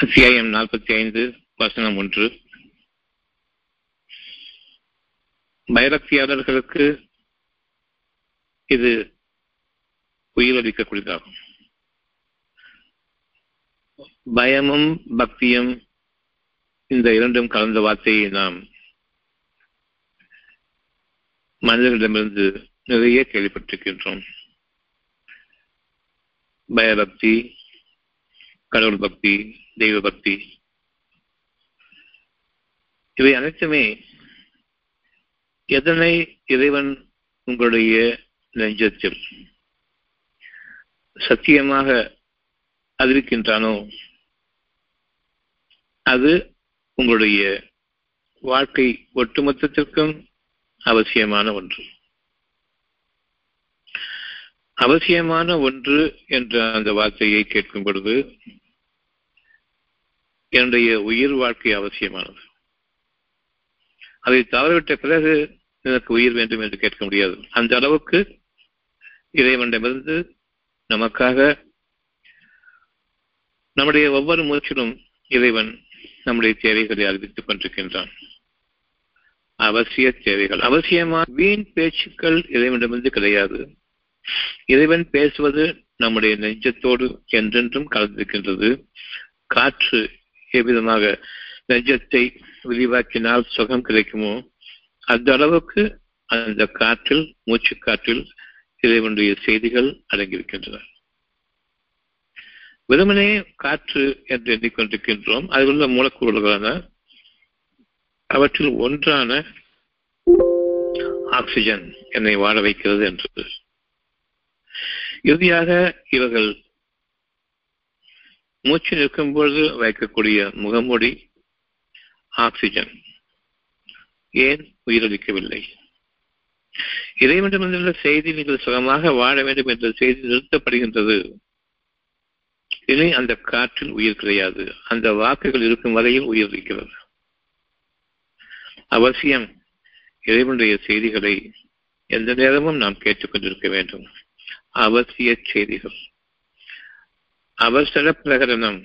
அத்தியாயம் நாற்பத்தி ஐந்து வசனம் ஒன்று. பைரக்தியாளர்களுக்கு இது உயிரளிக்கக்கூடியதாகும். பயமும் பக்தியும் இந்த இரண்டும் கலந்த வார்த்தையை நாம் மனிதர்களிடமிருந்து நிறைய கேள்விப்பட்டிருக்கின்றோம். பயபக்தி கடவுள் பக்தி தெய்வ பக்தி இவை அனைத்துமே எதனை இறைவன் உங்களுடைய நெஞ்சத்தில் சத்தியமாக அறிவிக்கின்றானோ அது உங்களுடைய வாழ்க்கை ஒட்டுமொத்தத்திற்கும் அவசியமான ஒன்று. அவசியமான ஒன்று என்ற அந்த வார்த்தையை கேட்கும் பொழுது என்னுடைய உயிர் வாழ்க்கை அவசியமானது. அதை தவறவிட்ட பிறகு எனக்கு உயிர் வேண்டும் என்று கேட்க முடியாது. அந்த அளவுக்கு இறைவனிடமிருந்து நமக்காக நம்முடைய ஒவ்வொரு மூச்சிலும் இறைவன் நம்முடைய தேவைகளை அறிவித்துக் கொண்டிருக்கின்றான். அவசிய தேவைகள். அவசியமா வீண் பேச்சுக்கள் இறைவனிடமிருந்து கிடையாது. இறைவன் பேசுவது நம்முடைய நெஞ்சத்தோடு என்றென்றும் கலந்திருக்கின்றது. காற்று எவ்விதமாக நெஞ்சத்தை விரிவாக்கினால் சுகம் கிடைக்குமோ அந்த அளவுக்கு அந்த காற்றில் மூச்சு காற்றில் இறைவனுடைய செய்திகள் அடங்கியிருக்கின்றன. வெறுமனே காற்று என்று எண்ணிக்கொண்டிருக்கின்றோம். அதில் உள்ள மூலக்கூறுகளான அவற்றில் ஒன்றான ஆக்சிஜன் என்னை வாழ வைக்கிறது என்று இறுதியாக இவர்கள் மூச்சு நிற்கும் பொழுது வைக்கக்கூடிய முகமூடி ஆக்சிஜன் ஏன் உயிரளிக்கவில்லை? இறைவனிடமிருந்துள்ள செய்தி நீங்கள் சுகமாக வாழ வேண்டும் என்ற செய்தி நிறுத்தப்படுகின்றது. இனி அந்த காற்றில் உயிர் கிடையாது. அந்த வாக்குகள் இருக்கும் வரையில் உயிர் இருக்கிறது. அவசியம் இறைவனுடைய செய்திகளை எந்த நேரமும் நாம் கேட்டுக்கொண்டிருக்க வேண்டும். அவசிய செய்திகள். அவசர பிரகடனம்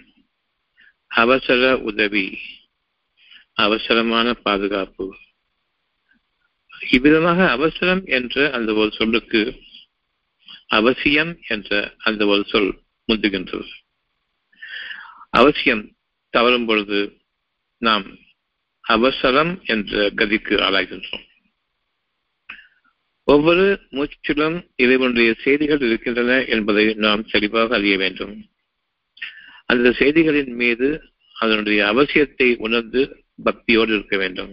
அவசர உதவி அவசரமான பாதுகாப்பு. இவ்விதமாக அவசரம் என்ற அந்த ஒரு சொல்லுக்கு அவசியம் என்ற அந்த ஒரு சொல் முந்துகின்றது. அவசியம் தவறும் பொழுது நாம் அவசரம் என்ற கதிக்கு ஆளாகின்றோம். ஒவ்வொரு மூச்சிலும் இறைவனுடைய செய்திகள் இருக்கின்றன என்பதை நாம் தெளிவாக அறிய வேண்டும். அந்த செய்திகளின் மீது அதனுடைய அவசியத்தை உணர்ந்து பக்தியோடு இருக்க வேண்டும்.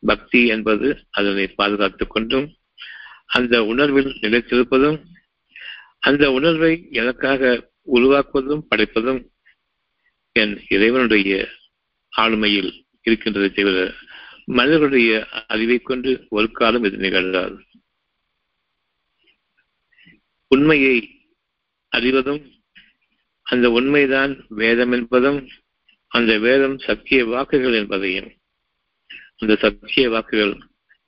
பக்தி என்பது அதனை பாதுகாத்துக் கொண்டும் அந்த உணர்வில் நிலைத்திருப்பதும் அந்த உணர்வை எனக்காக உருவாக்குவதும் படைப்பதும் என் இறைவனுடைய ஆளுமையில் இருக்கின்றதை தவிர மனிதர்களுடைய அறிவை கொண்டு ஒரு காலம் இது நிகழ்ந்தார் உண்மையை அறிவதும் அந்த உண்மைதான் வேதம் என்பதும் அந்த வேதம் சத்திய வாக்குகள் என்பதையும். அந்த சத்திய வாக்குகள்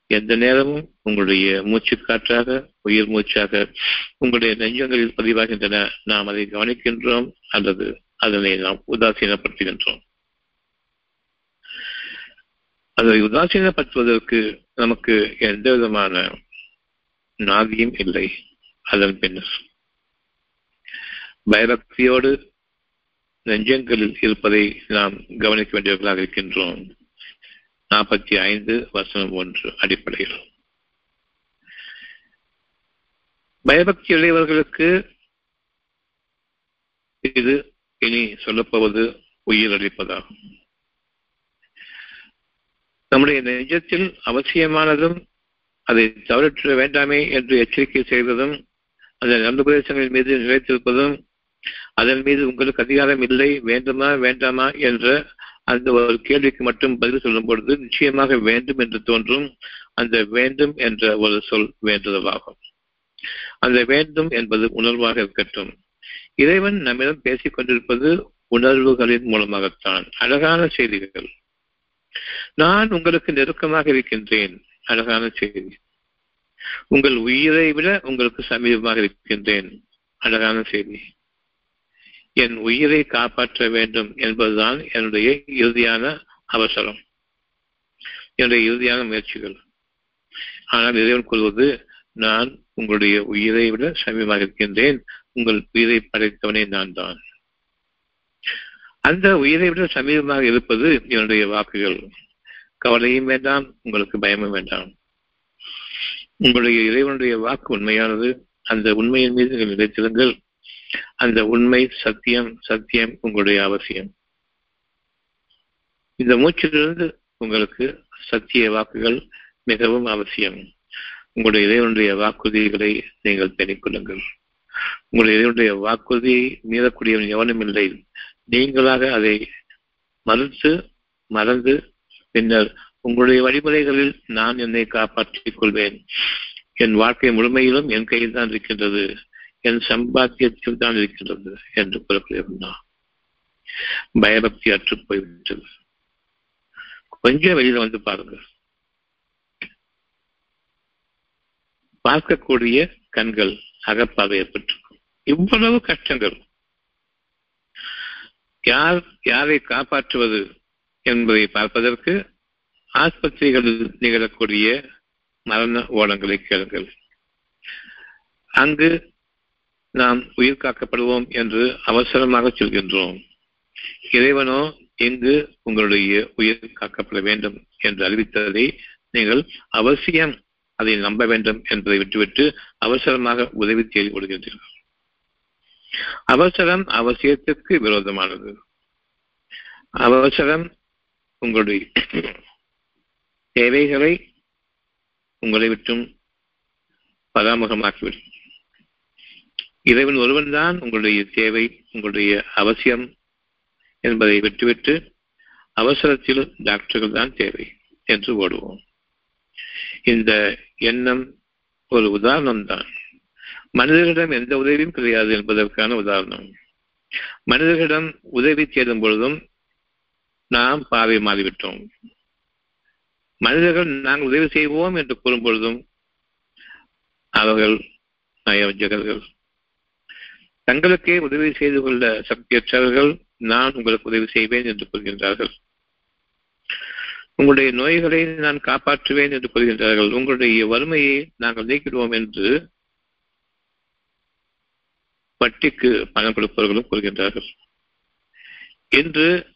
எந்த நேரமும் உங்களுடைய மூச்சு காற்றாக உயிர் மூச்சாக உங்களுடைய நெஞ்சங்களில் பதிவாகின்றன. நாம் அதை கவனிக்கின்றோம் அல்லது அதனை நாம் உதாசீனப்படுத்துகின்றோம். அதை உதாசீனப்படுத்துவதற்கு நமக்கு எந்த விதமான நாதியும் இல்லை. அதன் பின்னர் பயபக்தியோடு நெஞ்சங்களில் இருப்பதை நாம் கவனிக்க வேண்டியவர்களாக இருக்கின்றோம். நாற்பத்தி ஐந்து வசனம் ஒன்று அடிப்படையில். பயபக்தி உடையவர்களுக்கு இது இனி சொல்லப்போவது உயிர் அளிப்பதாகும். நம்முடைய நெஞ்சத்தில் அவசியமானதும் அதை தவறிற்ற வேண்டாமே என்று எச்சரிக்கை செய்வதும் அந்த நல்ல பிரதேசங்களின் மீது நிலைத்திருப்பதும் அதன் மீது உங்களுக்கு அதிகாரம் இல்லை வேண்டுமா வேண்டாமா என்ற அந்த ஒரு கேள்விக்கு மட்டும் பதில் சொல்லும் பொழுது நிச்சயமாக வேண்டும் என்று தோன்றும். அந்த வேண்டும் என்ற ஒரு சொல் வேண்டுதலாகும். அந்த வேண்டும் என்பது உணர்வாக இருக்கட்டும். இறைவன் நம்மிடம் பேசிக் கொண்டிருப்பது உணர்வுகளின் மூலமாகத்தான். அழகான செய்திகள். நான் உங்களுக்கு நெருக்கமாக இருக்கின்றேன். அழகான செய்தி. உங்கள் உயிரை விட உங்களுக்கு சமீபமாக இருக்கின்றேன். அழகான செய்தி. என் உயிரை காப்பாற்ற வேண்டும் என்பதுதான் என்னுடைய இறுதியான அவசரம். என்னுடைய இறுதியான முயற்சிகள். ஆனால் இறைவன் கொள்வது நான் உங்களுடைய உயிரை விட சமீபமாக இருக்கின்றேன். உங்கள் உயிரை படைத்தவனே நான் தான். அந்த உயிரை விட சமீபமாக இருப்பது என்னுடைய வாக்குகள். கவலையும் வேண்டாம் உங்களுக்கு பயமும் வேண்டாம். உங்களுடைய இறைவனுடைய வாக்கு உண்மையானது. அந்த உண்மையின் மீது நீங்கள் நிலைத்திருங்கள். அந்த உண்மை சத்தியம் சத்தியம் உங்களுடைய அவசியம். இந்த மூச்சிலிருந்து உங்களுக்கு சத்திய வாக்குகள் மிகவும் அவசியம். உங்களுடைய இறைவனுடைய வாக்குறுதிகளை நீங்கள் பெற்றுக்கொள்ளுங்கள் உங்களுடைய இறைவனுடைய வாக்குறுதியை மீறக்கூடியவன் எவனும் இல்லை. நீங்களாக அதை மறுத்து மறந்து பின்னர் உங்களுடைய வழிமுறைகளில் நான் என்னை காப்பாற்றிக் கொள்வேன். என் வாழ்க்கை முழுமையிலும் என் கையில் தான் இருக்கின்றது. என் சம்பாத்தியத்தில் தான் இருக்கிறது என்று கூறக்கூடிய பயபக்தி அற்று போய்விட்டது. கொஞ்சம் வெளியில வந்து பாருங்கள். பார்க்கக்கூடிய கண்கள் அகப்பாக ஏற்பட்டிருக்கும். இவ்வளவு கஷ்டங்கள். யார் யாரை காப்பாற்றுவது என்பதை பார்ப்பதற்கு ஆஸ்பத்திரிகளில் நிகழக்கூடிய மரண ஓலங்களை கேளுங்கள். அங்கு நாம் உயிர் காக்கப்படுவோம் என்று அவசரமாக சொல்கின்றோம். இறைவனோ எங்கு உங்களுடைய உயிர் காக்கப்பட வேண்டும் என்று அறிவித்ததை நீங்கள் அவசியம் அதை நம்ப வேண்டும் என்பதை விட்டுவிட்டு அவசரமாக உதவி தேடி விடுகின்றீர்கள் அவசரம் அவசியத்திற்கு விரோதமானது. அவசரம் உங்களுடைய தேவைகளை உங்களை விட்டும் பராமுகமாக்கிவிடும். இறைவன் ஒருவன் தான் உங்களுடைய தேவை உங்களுடைய அவசியம் என்பதை விட்டுவிட்டு அவசரத்தில் டாக்டர்கள் தான் தேவை என்று ஓடுவோம். இந்த எண்ணம் ஒரு உதாரணம் தான் மனிதர்களிடம் எந்த உதவியும் கிடையாது என்பதற்கான உதாரணம். மனிதர்களிடம் உதவி தேடும் பொழுதும் நாம் பாவை மாறிவிட்டோம். மனிதர்கள் நாங்கள் உதவி செய்வோம் என்று கூறும் பொழுதும் அவர்கள் நயவஞ்சகர்கள். தங்களுக்கே உதவி செய்து கொள்ள சக்தியற்றவர்கள் நான் உங்களுக்கு உதவி செய்வேன் என்று கூறுகின்றார்கள். உங்களுடைய நோய்களை நான் காப்பாற்றுவேன் என்று கூறுகின்றார்கள். உங்களுடைய வறுமையை நாங்கள் நீக்கிடுவோம் என்று வட்டிக்கு பணம் கொடுப்பவர்களும் கூறுகின்றார்கள். இன்று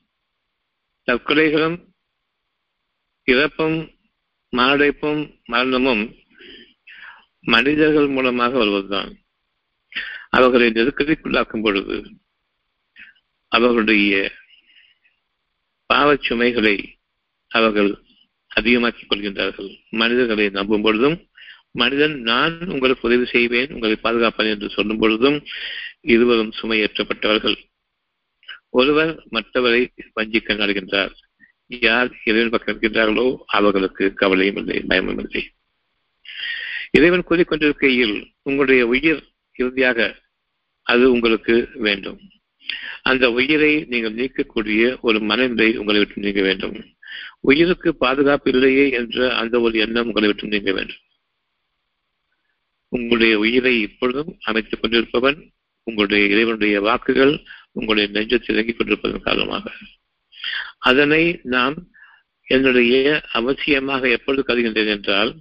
தற்கொலைகளும் இறப்பும் மாரடைப்பும் மரணமும் மனிதர்கள் மூலமாக வருவதுதான். அவர்களை நெருக்கடிக்குள்ளாக்கும் பொழுது அவர்களுடைய பாவச் சுமைகளை அவர்கள் அதிகமாக்கிக் கொள்கின்றார்கள். மனிதர்களை நம்பும் பொழுதும் மனிதன் நான் உங்களுக்கு உதவி செய்வேன் உங்களை பாதுகாப்பேன் என்று சொல்லும் பொழுதும் இருவரும் சுமையேற்றப்பட்டவர்கள். ஒருவர் மற்றவரை வஞ்சிக்க நாடுகின்றார். யார் இறைவன் பக்கம் இருக்கின்றார்களோ அவர்களுக்கு கவலையும் இல்லை பயமும் இல்லை. இறைவன் கூறிக்கொண்டிருக்கையில் உங்களுடைய உயிர் இறுதியாக அது உங்களுக்கு வேண்டும். அந்த உயிரை நீங்கள் நீக்கக்கூடிய ஒரு மனநிலை உங்களை விட்டு நீங்க வேண்டும். உயிருக்கு பாதுகாப்பு இல்லையே என்ற அந்த ஒரு எண்ணம் உங்களை விட்டு நீங்க வேண்டும். உங்களுடைய உயிரை இப்பொழுதும் அமைத்துக் கொண்டிருப்பவன் உங்களுடைய இறைவனுடைய வாக்குகள் உங்களுடைய நெஞ்சத்தில் இறங்கிக் கொண்டிருப்பதன் காரணமாக. அதனை நாம் என்னுடைய அவசியமாக எப்பொழுது கருகின்றேன் என்றால்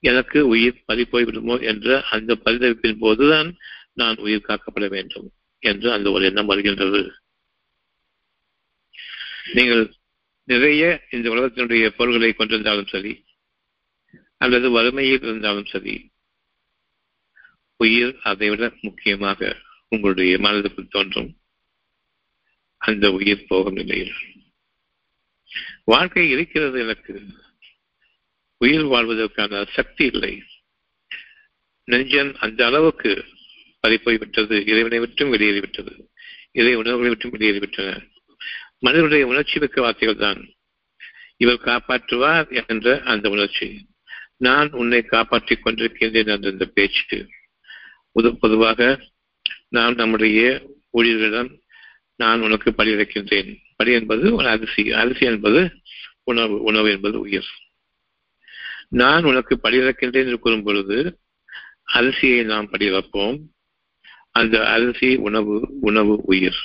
எனக்கு உயிர் பறிப்போய் விடுமோ என்ற அந்த பரிதவிப்பின் போதுதான் நான் உயிர் காக்கப்பட வேண்டும் என்று அந்த ஒரு எண்ணம் வருகின்றது. நீங்கள் நிறைய இந்த உலகத்தினுடைய பொருள்களை கொண்டிருந்தாலும் சரி அல்லது வறுமையில் இருந்தாலும் சரி உயிர் அதைவிட முக்கியமாக உங்களுடைய மனதுக்குள் தோன்றும். அந்த உயிர் போகும் நிலையில். வாழ்க்கை இருக்கிறது எனக்கு. உயிர் வாழ்வதற்கான சக்தி இல்லை. நெஞ்சன் அந்த அளவுக்கு பறிப்போய் விட்டது இறைவனை விட்டும் வெளியேறிவிட்டது இறை உணர்வுகளை விட்டும் வெளியேறிவிட்டன மனிதனுடைய உணர்ச்சி மிக்க வார்த்தைகள் தான் இவர் காப்பாற்றுவார் என்ற அந்த உணர்ச்சி. நான் உன்னை காப்பாற்றிக் கொண்டிருக்கின்றேன் என்ற இந்த பேச்சு. பொதுவாக நாம் நம்முடைய ஊழியர்களிடம் நான் உனக்கு படி இறக்கின்றேன் படி என்பது ஒரு அரிசி. அரிசி என்பது உணவு. உணவு என்பது உயிர். நான் உனக்கு படியிறக்கின்றேன் என்று கூறும் பொழுது அரிசியை நாம் படியிறப்போம் அந்த அரிசி உணவு உணவு உயிர்.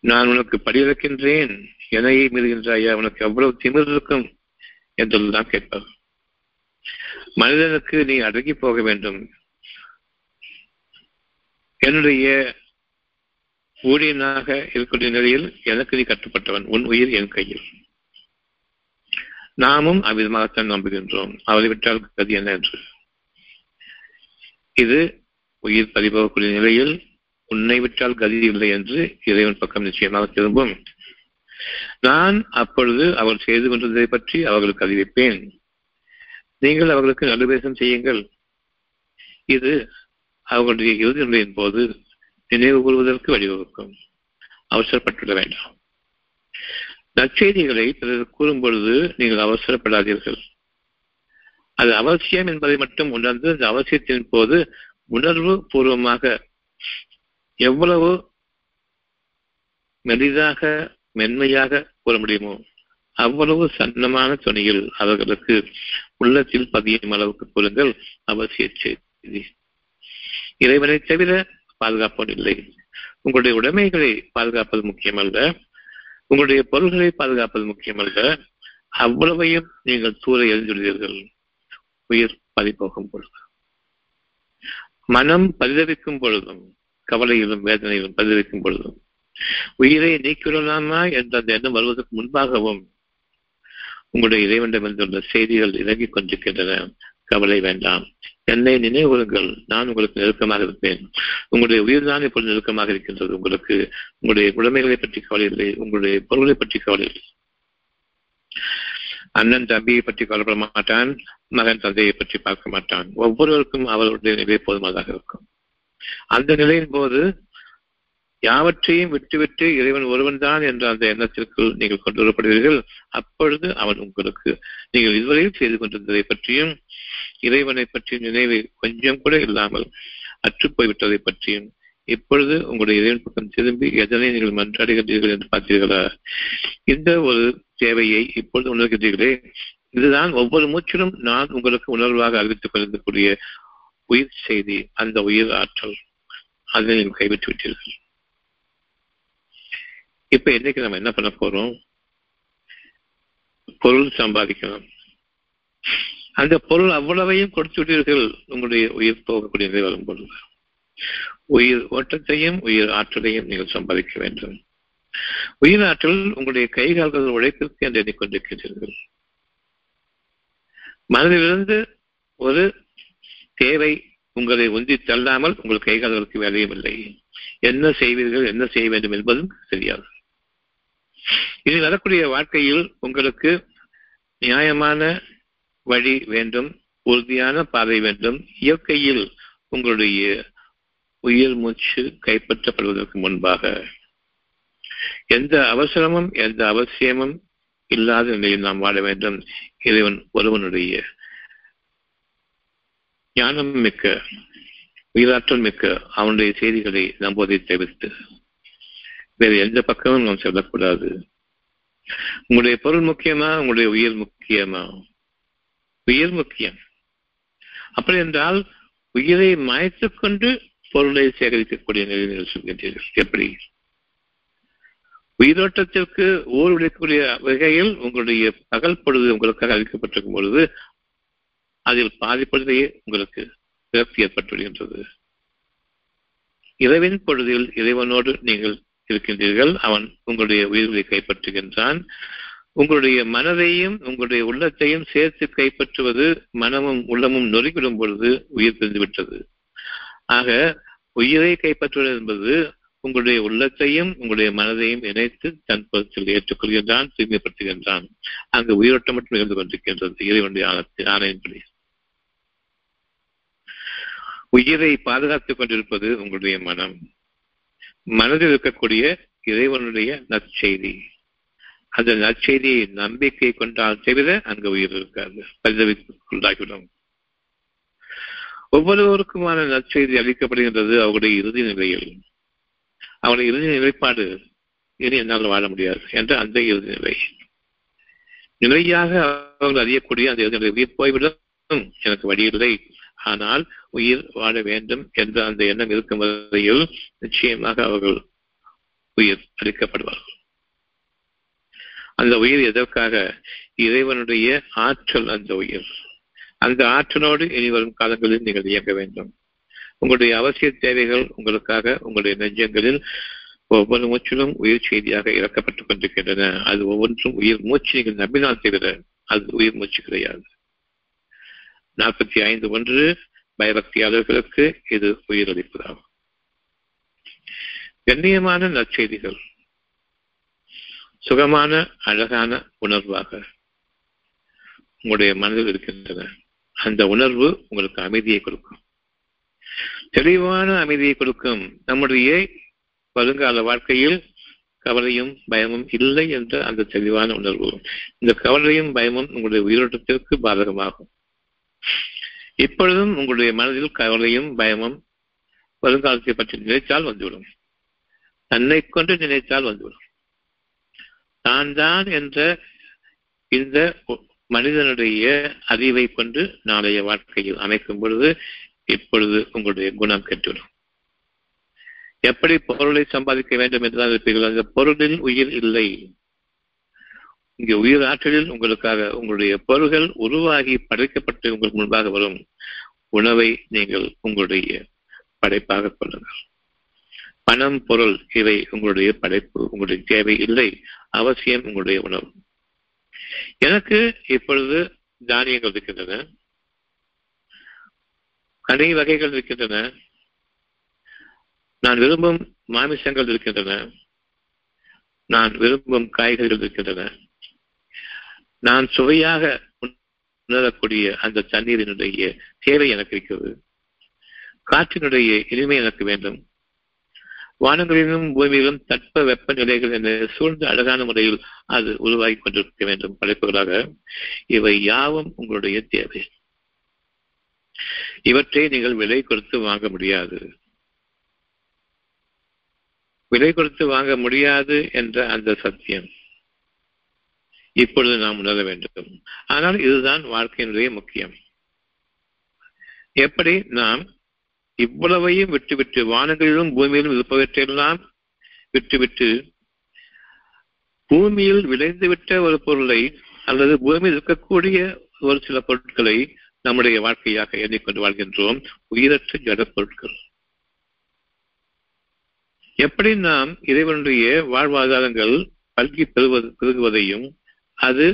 நான் உனக்கு படிவிறக்கின்றேன் எனையை மீறுகின்றாயா உனக்கு எவ்வளவு திமிர் இருக்கும் என்றெல்லாம் கேட்பார் மனிதனுக்கு நீ அடங்கி போக வேண்டும். என்னுடைய ஊழியனாக இருக்கக்கூடிய நிலையில் எனக்கு நீ கட்டுப்பட்டவன் உன் உயிர் என் கையில். நாமும் அவ்விதமாகத்தான் நம்புகின்றோம். அவரை விட்டால் கதி என்ன என்று? இது உயிர் பதிபவக்கூடிய நிலையில் உன்னை விட்டால் கதி இல்லை என்று இறைவன் பக்கம் நிச்சயமாக திரும்பும். நான் அப்பொழுது அவர் செய்து கொண்டதை பற்றி அவர்களுக்கு அறிவிப்பேன். நீங்கள் அவர்களுக்கு நடுவேசம் செய்யுங்கள். இது அவர்களுடைய இறுதி நிலையின் போது நினைவு கூறுவதற்கு வழிவகுக்கும். அவசரப்பட்டுவிட வேண்டாம். நற்செய்திகளை பிறர் கூறும் பொழுது நீங்கள் அவசரப்படாதீர்கள். அது அவசியம் என்பதை மட்டும் உணர்ந்து அந்த அவசியத்தின் போது உணர்வு பூர்வமாக எவ்வளவு மெலிதாக மென்மையாக கூற முடியுமோ அவ்வளவு சன்னமான துணியில் அவர்களுக்கு உள்ளத்தில் பதியும் அளவுக்கு கூறுங்கள். அவசிய செய்தி. இறைவனை தவிர பாதுகாப்போன் இல்லை. உங்களுடைய உடைமைகளை பாதுகாப்பது முக்கியமல்ல. உங்களுடைய பொருள்களை பாதுகாப்பது முக்கியமல்ல. அவ்வளவையும் நீங்கள் தூர எழுந்துள்ளீர்கள் உயிர் பதிப்போகும் பொழுது. மனம் பரிதவிக்கும் பொழுதும் கவலையிலும் வேதனையிலும் பரிதவிக்கும் பொழுதும் உயிரை நீக்கிவிடலாமா என்ற அந்த எண்ணம் வருவதற்கு முன்பாகவும் உங்களுடைய இறைவனிடமிருந்துள்ள செய்திகள் இறங்கிக் கொண்டிருக்கின்றன. கவலை வேண்டாம். என்னை நினைவுறுங்கள் நான் உங்களுக்கு நெருக்கமாக இருப்பேன். உங்களுடைய உயிர்தான் இப்பொழுது நெருக்கமாக இருக்கின்றது. உங்களுக்கு உங்களுடைய உடைமைகளை பற்றி கவலை இல்லை. உங்களுடைய பொருளை பற்றி கவலை இல்லை. அண்ணன் தம்பியை பற்றி கவலைப்பட மாட்டான். மகன் தந்தையை பற்றி பார்க்க மாட்டான். ஒவ்வொருவருக்கும் அவருடைய நிலை போதுமானதாக இருக்கும். அந்த நிலையின் போது யாவற்றையும் விட்டுவிட்டு இறைவன் ஒருவன் தான் என்ற அந்த எண்ணத்திற்குள் நீங்கள் கொண்டு வரப்படுவீர்கள். அப்பொழுது அவன் உங்களுக்கு நீங்கள் இதுவரையில் செய்து கொண்டிருந்ததை பற்றியும் இறைவனை பற்றிய நினைவு கொஞ்சம் கூட இல்லாமல் அற்றுப்போய்விட்டதை பற்றியும் இப்பொழுது உங்களுடைய இறைவன் பக்கம் திரும்பி எதனை நீங்கள் மன்றாடுகின்றீர்கள் என்று பார்த்தீர்களா? இந்த ஒரு தேவையை இப்பொழுது உணர்கின்றீர்களே. இதுதான் ஒவ்வொரு மூச்சிலும் நான் உங்களுக்கு உணர்வாக அறிவித்துக் கொண்டிருக்கக்கூடிய உயிர் செய்தி அந்த உயிர் ஆற்றல். அதை நீங்கள் கைவிட்டு விட்டீர்கள். இப்ப இன்னைக்கு நம்ம என்ன பண்ண போறோம்? பொருள் சம்பாதிக்கணும். அந்த பொருள் அவ்வளவையும் கொடுத்து விட்டீர்கள் உங்களுடைய உயிர் போகக்கூடிய நிலை வரும் பொழுது உயிர் ஓட்டத்தையும் உயிர் ஆற்றலையும் நீங்கள் சம்பாதிக்க வேண்டும். உயிர் ஆற்றல் உங்களுடைய கைகால்கள் உழைப்பிற்கு என்று எண்ணிக்கொண்டிருக்கிறீர்கள். மனதிலிருந்து ஒரு தேவை உங்களை ஒன்றி தள்ளாமல் உங்கள் கைகளுக்கு வேலையும் இல்லை என்ன செய்வீர்கள் என்ன செய்ய வேண்டும் என்பதும் தெரியாது. இனி வரக்கூடிய வாழ்க்கையில் உங்களுக்கு நியாயமான வழி வேண்டும் உறுதியான பாதை வேண்டும். இயற்கையில் உங்களுடைய உயிர் மூச்சு கைப்பற்றப்படுவதற்கு முன்பாக எந்த அவசரமும் எந்த அவசியமும் இல்லாத நிலையில் நாம் வாழ வேண்டும். இறைவன் ஒருவனுடைய ஞானம் மிக்க உயிராற்றல் மிக்க அவனுடைய செய்திகளை நம்புவதை தவிர்த்து வேறு எந்த பக்கமும் நாம் செல்லக்கூடாது. உங்களுடைய பொருள் முக்கியமா? உங்களுடைய உயிர் முக்கியமா? உயிர் முக்கியம். அப்படி என்றால் உயிரை மாய்த்துக்கொண்டு பொருளை சேகரிக்கக்கூடிய நிலையில் சொல்கின்றீர்கள். எப்படி? உயிரோட்டத்திற்கு ஊர் விடக்கூடிய வகையில் உங்களுடைய பகல் பொழுது உங்களுக்காக அளிக்கப்பட்டிருக்கும் பொழுது அதில் பாதிப்படுதையே உங்களுக்கு பிறப்பு ஏற்பட்டுவிடுகின்றது. இரவின் பொழுதில் இறைவனோடு நீங்கள் இருக்கின்றீர்கள். அவன் உங்களுடைய உயிர்களை கைப்பற்றுகின்றான். உங்களுடைய மனதையும் உங்களுடைய உள்ளத்தையும் சேர்த்து கைப்பற்றுவது மனமும் உள்ளமும் நொறுக்கிடும் பொழுது உயிர் பிரிந்துவிட்டது. ஆக உயிரை கைப்பற்றுவது என்பது உங்களுடைய உள்ளத்தையும் உங்களுடைய மனதையும் இணைத்து தன் பொருத்தில் ஏற்றுக்கொள்கின்றான் தூய்மைப்படுத்துகின்றான். அங்கு உயிரோட்டம் மட்டும் நிகழ்ந்து கொண்டிருக்கின்றது இறைவனுடைய ஆணையின்படி உயிரை பாதுகாத்துக் கொண்டிருப்பது உங்களுடைய மனம். மனதில் இருக்கக்கூடிய இறைவனுடைய நற்செய்தி. அந்த நற்செய்தியை நம்பிக்கை கொண்டால் தவிர அங்கு உயிர் இருக்காது பரிதவிக்குள்ளாகிவிடும் ஒவ்வொருவருக்குமான நற்செய்தி அளிக்கப்படுகின்றது அவருடைய இறுதி நிலையில். அவருடைய இறுதி நிலைப்பாடு இனி என்னால் வாழ முடியாது என்ற அந்த இறுதி நிலை. நிலையாக அவர்கள் அறியக்கூடிய அந்த இறுதி நிலை போய்விடும். எனக்கு வழி இல்லை ஆனால் உயிர் வாழ வேண்டும் என்ற அந்த எண்ணம் இருக்கும் வரையில் நிச்சயமாக அவர்கள் உயிர் அளிக்கப்படுவார்கள். அந்த உயிர் எதற்காக? இறைவனுடைய ஆற்றல் அந்த உயிர். அந்த ஆற்றலோடு இனி வரும் காலங்களில் நீங்கள் இயங்க வேண்டும். உங்களுடைய அவசிய தேவைகள் உங்களுக்காக உங்களுடைய நெஞ்சங்களில் ஒவ்வொரு மூச்சிலும் உயிர் செய்தியாக இறக்கப்பட்டுக் கொண்டிருக்கின்றன. அது ஒவ்வொன்றும் உயிர் மூச்சு நீங்கள் நம்பினால் தவிர அது உயிர் மூச்சு கிடையாது. நாற்பத்தி ஐந்து ஒன்று பயபக்தியாளர்களுக்கு இது உயிரளிப்பதாகும் கண்ணியமான நற்செய்திகள். சுகமான அழகான உணர்வாக உங்களுடைய மனதில் இருக்கின்றன. அந்த உணர்வு உங்களுக்கு அமைதியை கொடுக்கும். தெளிவான அமைதியை கொடுக்கும் நம்முடைய வருங்கால வாழ்க்கையில் கவலையும் பயமும் இல்லை என்ற அந்த தெளிவான உணர்வு. இந்த கவலையும் பயமும் உங்களுடைய உயிரோட்டத்திற்கு பாதகமாகும். இப்பொழுதும் உங்களுடைய மனதில் கவலையும் பயமும் வருங்காலத்தை பற்றி நினைத்தால் வந்துவிடும். தன்னை கொண்டு நினைத்தால் வந்துவிடும். தான் தான் என்ற இந்த மனிதனுடைய அறிவை கொண்டு நாளைய வாழ்க்கையில் அமைக்கும் பொழுது இப்பொழுது உங்களுடைய குணம் கெட்டுவிடும். எப்படி பொருளை சம்பாதிக்க வேண்டும் என்றுதான் இருப்பீர்கள்? அந்த பொருளில் உயிர் இல்லை. இங்கே உயிர் ஆற்றலில் உங்களுக்காக உங்களுடைய பொருள்கள் உருவாகி படைக்கப்பட்டு உங்களுக்கு முன்பாக வரும் உணவை நீங்கள் உங்களுடைய படைப்பாக கொள்ளுங்கள். பணம் பொருள் இவை உங்களுடைய படைப்பு. உங்களுடைய தேவை இல்லை. அவசியம் உங்களுடைய உணவு. எனக்கு இப்பொழுது தானியங்கள் இருக்கின்றன. கனி வகைகள் இருக்கின்றன. நான் விரும்பும் மாமிசங்கள் இருக்கின்றன. நான் விரும்பும் காய்கறிகள் இருக்கின்றன. நான் சுவையாக உணரக்கூடிய அந்த தண்ணீரினுடைய தேவை எனக்கு இருக்கிறது. காற்றினுடைய இனிமை எனக்கு வேண்டும். வானங்களிலும் பூமியிலும் தட்ப வெப்ப நிலைகள் என சூழ்ந்த அழகான முறையில் அது உருவாகி கொண்டிருக்க வேண்டும் படைப்புகளாக. இவை யாவும் உங்களுடைய தேவை. இவற்றை நீங்கள் விலை கொடுத்து வாங்க முடியாது. விலை கொடுத்து வாங்க முடியாது என்ற அந்த சத்தியம் இப்பொழுது நாம் உணர வேண்டும். ஆனால் இதுதான் வாழ்க்கையினுடைய முக்கியம். எப்படி நாம் இவ்வளவையும் விட்டுவிட்டு வானங்களிலும் பூமியிலும் இருப்பவற்றையெல்லாம் விட்டுவிட்டு பூமியில் விளைந்துவிட்ட ஒரு பொருளை அல்லது பூமியில் இருக்கக்கூடிய ஒரு சில பொருட்களை நம்முடைய வாழ்க்கையாக எண்ணிக்கொண்டு வாழ்கின்றோம். உயிரற்ற ஜட பொருட்கள். எப்படி நாம் இறைவனுடைய வாழ்வாதாரங்கள் பல்கி பெறுவது பெருகுவதையும் அது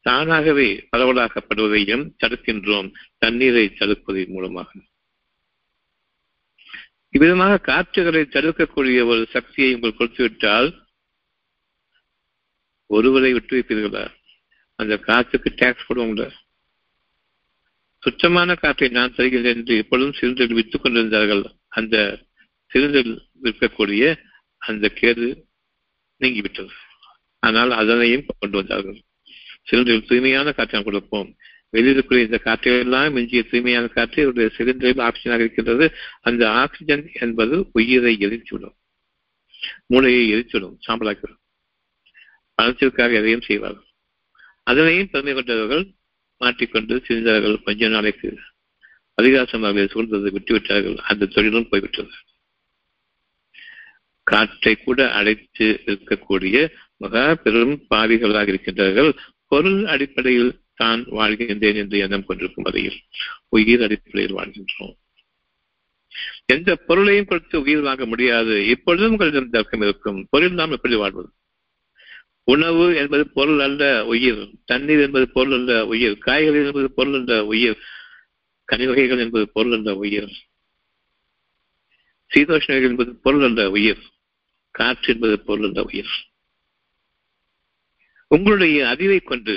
தானாகவே பரவலாக்கப்படுவதையும் தடுக்கின்றோம். தண்ணீரை தடுப்பதன் மூலமாக. இவ்விதமாக காற்றுகளை தடுக்கக்கூடிய ஒரு சக்தியை உங்கள் கொடுத்துவிட்டால் ஒருவரை விட்டு வைப்பீர்களா அந்த காற்றுக்கு டேக்ஸ் போடுவோம்ல. சுத்தமான காற்றை நான் தருகிறேன் என்று எப்பொழுதும் சிலிண்டரில் விற்றுக் கொண்டிருந்தார்கள். அந்த சிலிண்டரில் விற்கக்கூடிய அந்த கேது நீங்கிவிட்டது. ஆனால் அதனையும் கொண்டு வந்தார்கள். சிலிண்டரில் தூய்மையான காற்றை கொடுப்போம். வெளியிருக்கிற இந்த காற்றையெல்லாம் மிஞ்சிய தூய்மையான காற்று இவருடைய சிலிண்டரில் ஆக்சிஜனாக இருக்கின்றது. அந்த ஆக்சிஜன் என்பது உயிரை எரிச்சுவிடும் மூளையை எரிச்சுவிடும் சாம்பலாக்கிவிடும். பணத்திற்காக எதையும் செய்வார்கள். அதனையும் பெருமை கொண்டவர்கள் மாட்டிக்கொண்டு சிரிந்தார்கள் கொஞ்ச நாளைக்கு அதிகாசம் அவர்களை சூழ்ந்ததை விட்டுவிட்டார்கள். அந்த தொழிலும் போய்விட்டது. காற்றை கூட அடைத்து இருக்கக்கூடிய மகா பெரும் பாவிகளாக இருக்கின்றார்கள். பொருள் அடிப்படையில் தான் வாழ்கின்றேன் என்று எண்ணம் கொண்டிருக்கும் வகையில் உயிர் அடிப்படையில் வாழ்கின்றோம். எந்த பொருளையும் கொடுத்து உயிர் வாங்க முடியாது. இப்பொழுதும் உங்களிடம் தர்க்கம் இருக்கும். பொருள் நாம் எப்படி வாழ்வது? உணவு என்பது பொருள் அல்ல உயிர். தண்ணீர் என்பது பொருள் அல்ல உயிர். காய்கறி என்பது பொருள் அல்ல உயிர். கனிவகைகள் என்பது பொருள் அல்ல உயிர். சீதோஷ்ணங்கள் என்பது பொருள் அல்ல உயிர். காற்று என்பது பொருள் அல்ல உயிர். உங்களுடைய அறிவை கொண்டு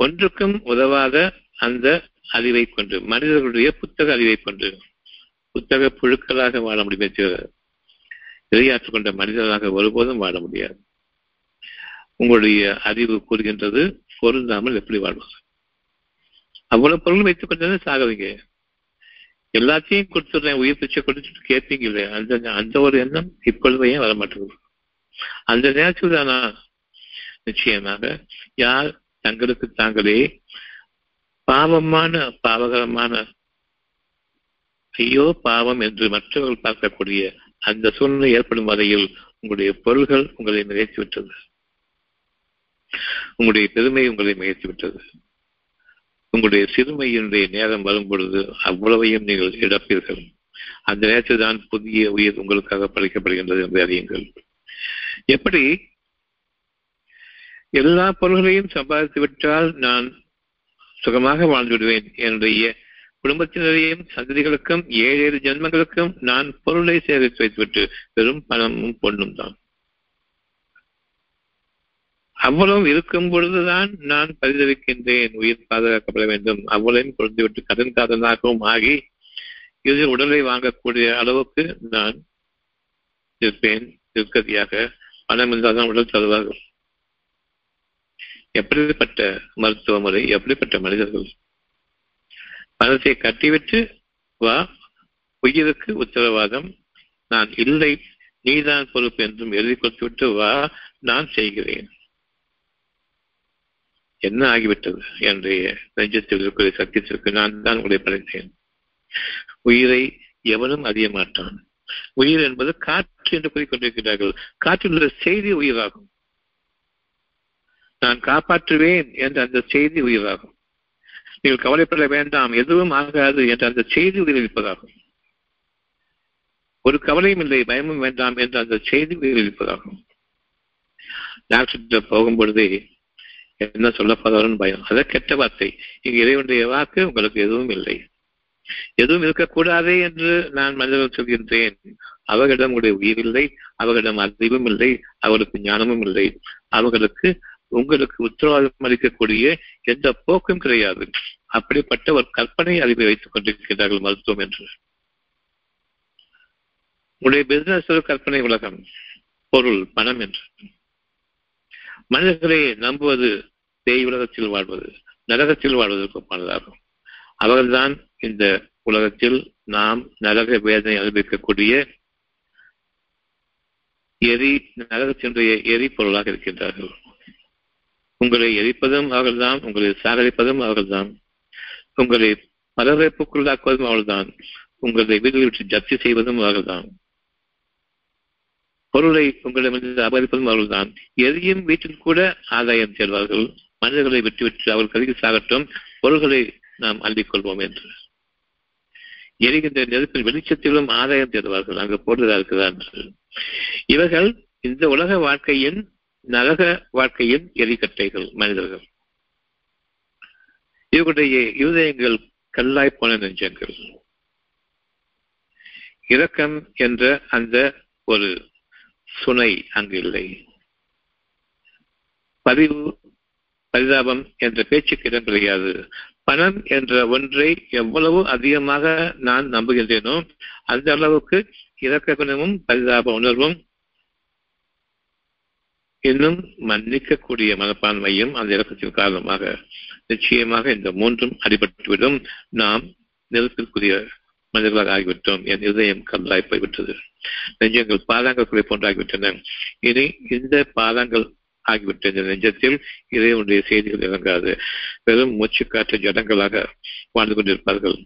ஒன்றுக்கும் உதவாத அந்த அறிவை கொண்டு மனிதர்களுடைய புத்தக அறிவை கொண்டு புத்தக புழுக்களாக வாழ முடியுமே தவிர இரையாற்றுக் கொண்ட மனிதர்களாக ஒருபோதும் வாழ முடியாது. உங்களுடைய அறிவு கூறுகின்றது பொருந்தாமல் எப்படி வாழ்வது அவ்வளவு பொருள் வைத்துக் கொண்டு சாகுவீங்க? எல்லாத்தையும் கொடுத்துடுறேன் உயிர் பிச்சை கொடுத்துட்டு கேட்பீங்க இல்லையா? அந்த அந்த ஒரு எண்ணம் இப்பொழுது ஏன் வரமாட்டேங்குது? அந்த நேரத்தில் தானா நிச்சயமாக யார் தங்களுக்கு தாங்களே பாவமான பாவகரமான ஐயோ பாவம் என்று மற்றவர்கள் பார்க்கக்கூடிய அந்த சூழ்நிலை ஏற்படும் வரையில் உங்களுடைய பொருள்கள் உங்களை நிறைத்து விட்டது உங்களுடைய பெருமை உங்களை மிகைத்து விட்டது உங்களுடைய சிறுமையினுடைய நேரம் வரும் பொழுது அவ்வளவையும் நீங்கள் இழப்பீர்கள். அந்த நேரத்தில் தான் புதிய உயிர் உங்களுக்காக படைக்கப்படுகின்றது என்று அறியுங்கள். எப்படி? எல்லா பொருள்களையும் சம்பாதித்து விட்டால் நான் சுகமாக வாழ்ந்து விடுவேன் என்னுடைய குடும்பத்தினரையும் சந்ததிகளுக்கும் ஏழு ஏழு ஜென்மங்களுக்கும் நான் பொருளை சேகரித்து வைத்துவிட்டு வெறும் பணமும் பொண்ணும் தான். அவ்வளவு இருக்கும் பொழுதுதான் நான் பரிதவிக்கின்றேன். உயிர் பாதுகாக்கப்பட வேண்டும். அவ்வளவையும் பொருந்துவிட்டு கடன் காதலாகவும் ஆகி இது உடலை வாங்கக்கூடிய அளவுக்கு நான் இருப்பேன். இருக்கதியாக பணம் இருந்தால்தான் உடல் தருவார்கள் எப்படிப்பட்ட மருத்துவ முறை எப்படிப்பட்ட மனிதர்கள் பணத்தை கட்டிவிட்டு வா உயிருக்கு உத்தரவாதம். நான் இல்லை நீதான் பொறுப்பு என்றும் எழுதி கொடுத்துவிட்டு வா நான் செய்கிறேன். என்ன ஆகிவிட்டது? என்னுடைய நெஞ்சத்தில் இருக்கிற சத்தியத்திற்கு நான் தான் உங்களை படைத்தேன். உயிரை எவனும் அறிய மாட்டான். உயிர் என்பது காற்று என்று கூறிக்கொண்டிருக்கிறார்கள். காற்றில் உள்ள செய்தி உயிராகும். நான் காப்பாற்றுவேன் என்ற அந்த செய்தி உயிராகும். நீங்கள் கவலைப்பட வேண்டாம் எதுவும் ஆகாது என்ற அந்த செய்தி உயிரிழப்பதாகும் ஒரு கவலையும் இல்லை பயமும் வேண்டாம் என்ற அந்த செய்தி உயிரிழப்பதாகும் டாக்டர் போகும் பொழுதே என்ன சொல்ல பயம். அத கெட்ட வார்த்தை. இங்கு இறைவனுடைய வாக்கு உங்களுக்கு எதுவும் இல்லை. எதுவும் இருக்கக்கூடாதே என்று நான் மனிதர்கள் சொல்கின்றேன். அவர்களிடம் உங்களுடைய உயிர் இல்லை அவர்களிடம் அறிவும் இல்லை அவர்களுக்கு ஞானமும் இல்லை. அவர்களுக்கு உங்களுக்கு உத்தரவாதம் அளிக்கக்கூடிய எந்த போக்கும் கிடையாது. அப்படிப்பட்ட ஒரு கற்பனை அறிவை வைத்துக் கொண்டிருக்கிறார்கள் மருத்துவம் என்று. உங்களுடைய பிசினஸ் ஒரு கற்பனை உலகம் பொருள் பணம் என்று. மனிதர்களை நம்புவது பேய் உலகத்தில் வாழ்வது நரகத்தில் வாழ்வதற்கு ஒப்பானதாகும் அவர்கள்தான் இந்த உலகத்தில் நாம் நரக வேதனை அனுபவிக்கக்கூடிய எரி நரகத்தினுடைய எரி பொருளாக இருக்கின்றார்கள். உங்களை எரிப்பதும் அவர்கள்தான் உங்களை சாகரிப்பதும் அவர்கள்தான். உங்களை பரவேற்புக்குள்ளாக்குவதும் அவர்கள்தான். உங்களை வீடுகளை விட்டு ஜப்தி செய்வதும் அவர்கள்தான். பொருளை உங்களிடமிருந்து அபகரிப்பதும் அவர்கள்தான். எதையும் வீட்டில் கூட ஆதாயம் செல்வார்கள் மனிதர்களை விட்டுவிட்டு அவர்கள் கருகி சாகட்டும். பொருள்களை நாம் அள்ளிக்கொள்வோம் என்று. எரிகின்ற நெருப்பின் வெளிச்சத்திலும் ஆதாயம் தேடுவார்கள். அங்கு போடுறதா இருக்குதா என்று இவர்கள் இந்த உலக வாழ்க்கையின் நரக வாழ்க்கையின் எரிக்கட்டைகள் மனிதர்கள். இவர்களுடைய இருதயங்கள் கல்லாய் போன நெஞ்சங்கள். இரக்கம் என்ற அந்த ஒரு சுனை அங்கு இல்லை. பதிவு பரிதாபம் என்ற பேச்சுக்கு இடம் கிடையாது. பணம் என்ற ஒன்றை எவ்வளவு அதிகமாக நான் நம்புகின்றேனோ அந்த அளவுக்கு இறக்க குணமும் பரிதாப உணர்வும் இன்னும் மன்னிக்கக்கூடிய மனப்பான்மையும் அந்த இறக்கத்தின் காரணமாக நிச்சயமாக இந்த மூன்றும் அடிபட்டுவிடும். நாம் நெருப்பிற்குரிய மனிதர்களாக ஆகிவிட்டோம். என் இதயம் கல்லாய் போய்விட்டது. நெஞ்சங்கள் பாதாங்கள் குறை போன்றாகிவிட்டன. இனி இந்த பாதாங்கள் ஆகிவிட்ட இந்த நெஞ்சத்தில் இறைவனுடைய செய்திகள் இறங்காது. வெறும் மூச்சுக்காற்று ஜடங்களாக வாழ்ந்து கொண்டிருப்பார்கள்.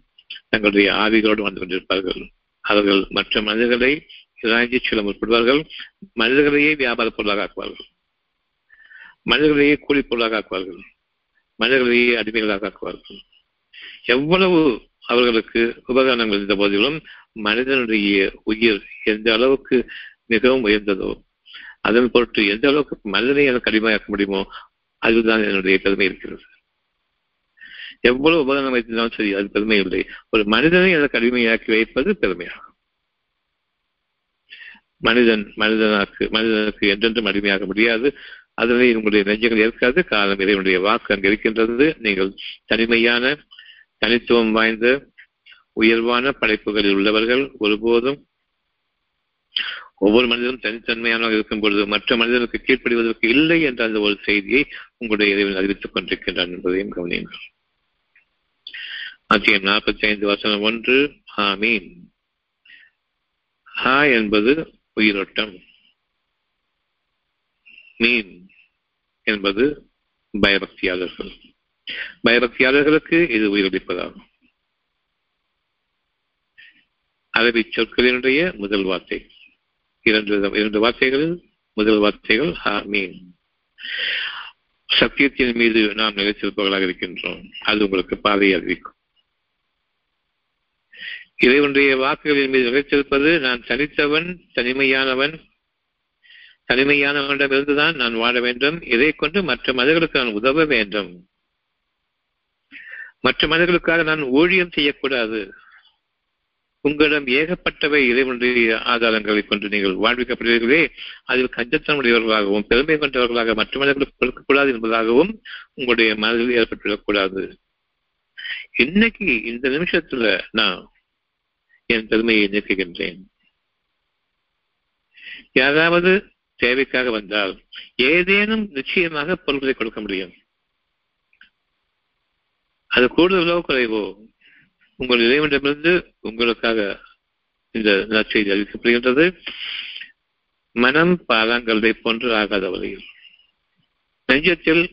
தங்களுடைய ஆவிகளோடு வாழ்ந்து கொண்டிருப்பார்கள். அவர்கள் மற்ற மனிதர்களை இறாஞ்சி சொல்ல முற்படுவார்கள் மனிதர்களையே வியாபார பொருளாக ஆக்குவார்கள். மனிதர்களையே கூலி பொருளாக ஆக்குவார்கள். மனிதர்களையே அடிமைகளாக ஆக்குவார்கள். எவ்வளவு அவர்களுக்கு உபகரணங்கள் இருந்த போதிலும் மனிதனுடைய உயிர் எந்த அளவுக்கு மிகவும் உயர்ந்ததோ அதன் பொருட்டு எந்த அளவுக்கு மனிதனை எனக்கு அடிமையாக்க முடியுமோ அதுதான் என்னுடைய பெருமை இருக்கிறது. எவ்வளவு உபகரணம் வைத்திருந்தாலும் சரி அது பெருமை இல்லை. ஒரு மனிதனை எனக்கு அடிமையாக்கி வைப்பது பெருமையாகும். மனிதன் மனிதனாக்கு மனிதனுக்கு என்றென்றும் அடிமையாக முடியாது. அதனை உங்களுடைய நெஞ்சங்கள் ஏற்காது காலம் இறைவனுடைய வாக்கு அங்கு இருக்கின்றது. நீங்கள் தனிமையான தனித்துவம் வாய்ந்த உயர்வான படைப்புகளில் உள்ளவர்கள் ஒருபோதும் ஒவ்வொரு மனிதனும் தனித்தன்மையானவர்கள் இருக்கும் பொழுது மற்ற மனிதனுக்கு கீழ்ப்படிவதற்கு இல்லை என்ற அந்த ஒரு செய்தியை உங்களுடைய இறைவன் அறிவித்துக் கொண்டிருக்கின்றான் என்பதையும் கவனியுங்கள். அத்தியம் நாற்பத்தி ஐந்து வசனம் ஒன்று ஆமீன். ஹா என்பது உயிரோட்டம். மீன் என்பது பயபக்தியாளர்கள் பயபக்தியாளர்களுக்கு இது உயிரளிப்பதாகும். அரபி சொற்களினுடைய முதல் வார்த்தை. இரண்டு இரண்டு வார்த்தைகளில் முதல் வார்த்தைகள் ஹா மீன். சத்தியத்தின் மீது நாம் நிலைத்திருப்பவர்களாக இருக்கின்றோம். அது உங்களுக்கு பாதையை அறிவிக்கும். இறைவனுடைய வாக்குகளின் மீது நிலைத்திருப்பது நான் தனித்தவன் தனிமையானவன். தனிமையானவனிடமிருந்துதான் நான் வாழ வேண்டும். இதை கொண்டு மற்ற மனிதர்களுக்கு நான் உதவ வேண்டும். மற்ற மனிதர்களுக்காக நான் ஊழியம் செய்யக்கூடாது. உங்களிடம் ஏகப்பட்டவை இறைவனுடைய ஆதாரங்களை கொண்டு நீங்கள் வாழ்விக்கப்படுவீர்களே. அதில் கஞ்சத்தனமுடையவர்களாகவும் பெருமை கொண்டவர்களாக மற்ற மனிதர்களுக்கு கொடுக்கக்கூடாது என்பதாகவும் உங்களுடைய மனதில் ஏற்பட்டுவிடக்கூடாது. இன்னைக்கு இந்த நிமிஷத்துல நான் என் பெருமையை நீக்குகின்றேன். யாராவது தேவைக்காக வந்தால் ஏதேனும் நிச்சயமாக பொருள்களை கொடுக்க முடியும். அது கூடுதலோ குறைவோ? உங்கள் இறைவனிடமிருந்து உங்களுக்காக இந்த நற்செய்தி அறிவிக்கப்படுகின்றது. மனம் பாலாங்கல்லை போன்று ஆகாத வகையில் நெஞ்சத்தில்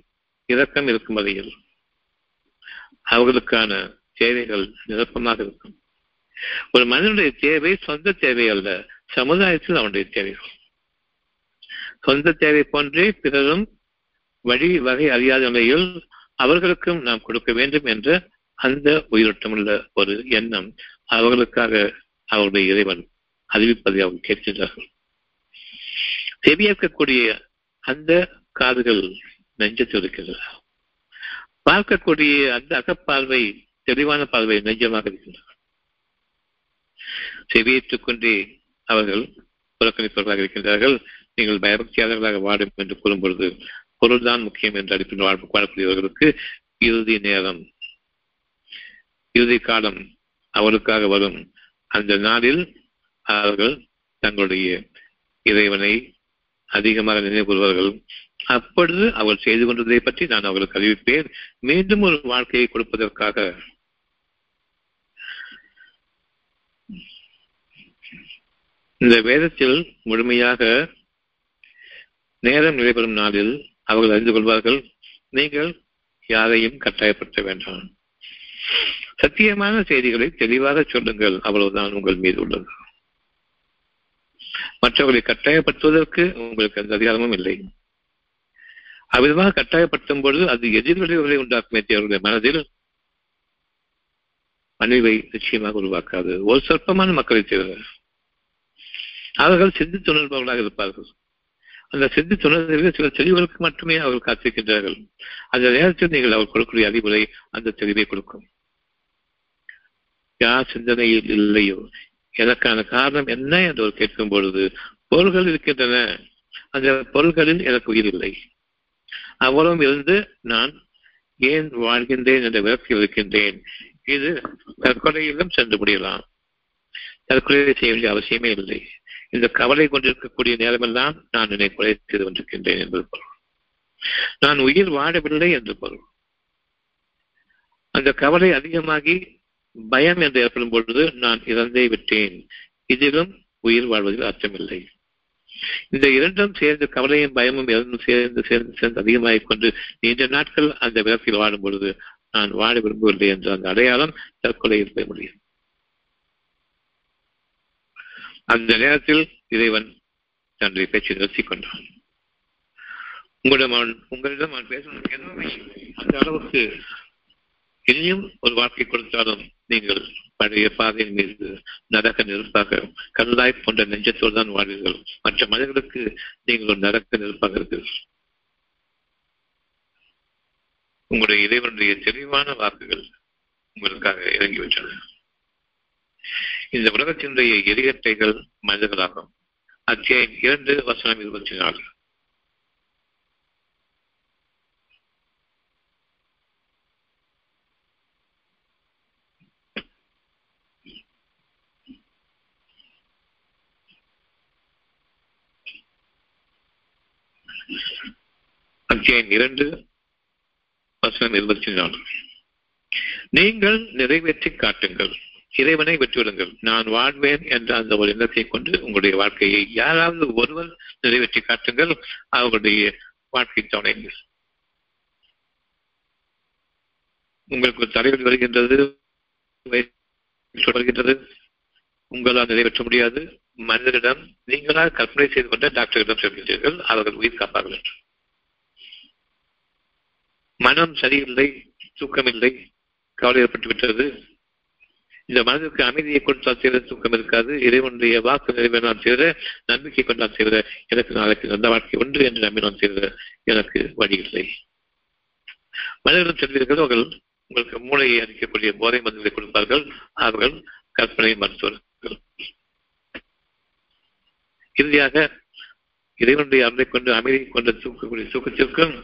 இரக்கம் இருக்கும் வகையில் அவர்களுக்கான தேவைகள் நிரப்பமாக இருக்கும். ஒரு மனிதனுடைய தேவை சொந்த தேவை அல்ல. சமுதாயத்தில் அவனுடைய தேவைகள் சொந்த தேவை போன்றே பிறரும் வழி வகை அறியாத நிலையில் அவர்களுக்கும் நாம் கொடுக்க வேண்டும் என்ற அந்த உயிரோட்டமுள்ள ஒரு எண்ணம் அவர்களுக்காக அவருடைய இறைவன் அறிவிப்பதை அவர்கள் கேட்கின்றார்கள் செவியேற்கக்கூடிய அந்த காதுகள் நெஞ்சத்தில் இருக்கின்றன பார்க்கக்கூடிய அந்த அகப்பார்வை தெளிவான பார்வை நெஞ்சமாக இருக்கின்றன செவியேற்றுக் கொண்டே அவர்கள் புறக்கணிப்பவர்களாக இருக்கின்றார்கள். நீங்கள் பயபக்தியாளர்களாக வாடும் என்று கூறும் பொழுது பொருள்தான் முக்கியம் என்று அடிப்பில் வாழக்கூடியவர்களுக்கு இறுதி நேரம் இறுதி காலம் அவருக்காக வரும். அந்த நாளில் அவர்கள் தங்களுடைய இறைவனை அதிகமாக நினைவுறுவார்கள் அப்பொழுது அவர் செய்து கொண்டதை பற்றி நான் அவர்களுக்கு அறிவிப்பேன். மீண்டும் ஒரு வாழ்க்கையை கொடுப்பதற்காக இந்த வேதத்தில் முழுமையாக நேரம் நடைபெறும் நாளில் அவர்கள் அறிந்து கொள்வார்கள் நீங்கள் யாரையும் கட்டாயப்படுத்த வேண்டாம். சத்தியமான செய்திகளை தெளிவாக சொல்லுங்கள் அவ்வளவுதான் உங்கள் மீது உள்ளது. மற்றவர்களை கட்டாயப்படுத்துவதற்கு உங்களுக்கு அந்த அதிகாரமும் இல்லை. அவ்விதமாக கட்டாயப்படுத்தும் பொழுது அது எதிர்விளைவுகளை உண்டாக்குமே அவருடைய மனதில் மனைவை நிச்சயமாக உருவாக்காது. ஒரு சொற்பமான மக்களை தேவை அவர்கள் சிந்தித்துணர்பவர்களாக இருப்பார்கள். அந்த சிந்தித்துணர்வில் சில தெளிவுகளுக்கு மட்டுமே அவர்கள் காத்திருக்கின்றார்கள். அந்த நேரத்தில் நீங்கள் அவர் கொடுக்கக்கூடிய அறிவுரை அந்த தெளிவை கொடுக்கும். யார் சிந்தனையில் இல்லையோ எனக்கான காரணம் என்ன என்று அவர் கேட்கும் பொழுது பொருள்கள் இருக்கின்றன. அந்த பொருள்களில் எனக்கு உயிர் இல்லை. அவ்வளவும் இருந்து நான் ஏன் வாழ்கின்றேன் என்ற விளக்கில் இருக்கின்றேன். இது தற்கொலையிலும் சென்று முடியலாம். தற்கொலை செய்ய வேண்டிய அவசியமே இல்லை. இந்த கவலை கொண்டிருக்கக்கூடிய நேரமெல்லாம் நான் என்னை கொலை செய்து கொண்டிருக்கின்றேன் என்பது பொருள். நான் உயிர் வாழவில்லை என்று பொருள். அந்த கவலை அதிகமாகி பயம் என்று ஏற்படும் பொழுது நான் இறந்தே விட்டேன். இதிலும் உயிர் வாழ்வதில் அர்த்தமில்லை. இந்த இரண்டும் சேர்ந்து கவலையும் பயமும் இரண்டும் சேர்ந்து சேர்ந்து சேர்ந்து அதிகமாகிக் கொண்டு நீண்ட நாட்கள் அந்த விளக்கில் வாழும் பொழுது நான் வாழ விரும்பவில்லை என்ற அந்த அடையாளம் தற்கொலையில் போய் முடியும். அந்த நேரத்தில் இறைவன் தன்னுடைய பேச்சை நிறுத்திக் கொண்டான் உங்களிடம் அவன் உங்களிடம் அவன் பேசணும் எதுவுமே அந்த அளவுக்கு இனியும் ஒரு வாழ்க்கை கொடுத்தாலும் நீங்கள் பழைய பாதையின் மீது நடக்க நெருப்பாக கல்லாய் போன்ற நெஞ்சத்தோடு தான் வாழ்வீர்கள். மற்ற மனிதர்களுக்கு நீங்கள் ஒரு நடக்க நெருப்பாக இருக்கிறீர்கள். உங்களுடைய இறைவனுடைய தெளிவான வாக்குகள் உங்களுக்காக இறங்கிவிட்டன இந்த உலகத்தினுடைய எரிகட்டைகள் மனிதர்களாகும். அத்தியாயம் இரண்டு வசனம் இருபத்தி நாலு அத்தியாயம் இரண்டு வசனம் இருபத்தி நாலு நீங்கள் நிறைவேற்றி காட்டுங்கள். இறைவனை வெற்றிவிடுங்கள் நான் வாழ்வேன் என்ற அந்த ஒரு எண்ணத்தை கொண்டு உங்களுடைய வாழ்க்கையை யாராவது ஒருவர் நிறைவேற்றி காட்டுங்கள். அவர்களுடைய வாழ்க்கை துணைங்கள் உங்களுக்கு தலைவலி வருகின்றது வருகின்றது உங்களால் நிறைவேற்ற முடியாது. மனிதரிடம் நீங்களாக கற்பனை செய்து கொண்ட டாக்டரிடம் சொல்கிறீர்கள் அவர்கள் உயிர் காப்பார்கள் என்று. மனம் சரியில்லை தூக்கமில்லை கவலை ஏற்பட்டு விட்டது இந்த மனதிற்கு அமைதியை கொண்டால் செய்த தூக்கம் இருக்காது இறைவனுடைய வாக்கு நிறைவேறான் செய்த நம்பிக்கை கொண்டால் செய்த எனக்கு நாளைக்கு நல்ல வாழ்க்கை ஒன்று என்று நம்பினான் செய்த எனக்கு வழி இல்லை மனிதர்கள் செல்வீர்கள் அவர்கள் உங்களுக்கு மூளையை அளிக்கக்கூடிய போதை மருந்துகளை கொடுப்பார்கள். அவர்கள் கற்பனை மருத்துவர்கள். இறுதியாக இறைவனுடைய அருளை கொண்டு அமைதியை கொண்டு தூக்கக்கூடிய தூக்கத்திற்கும்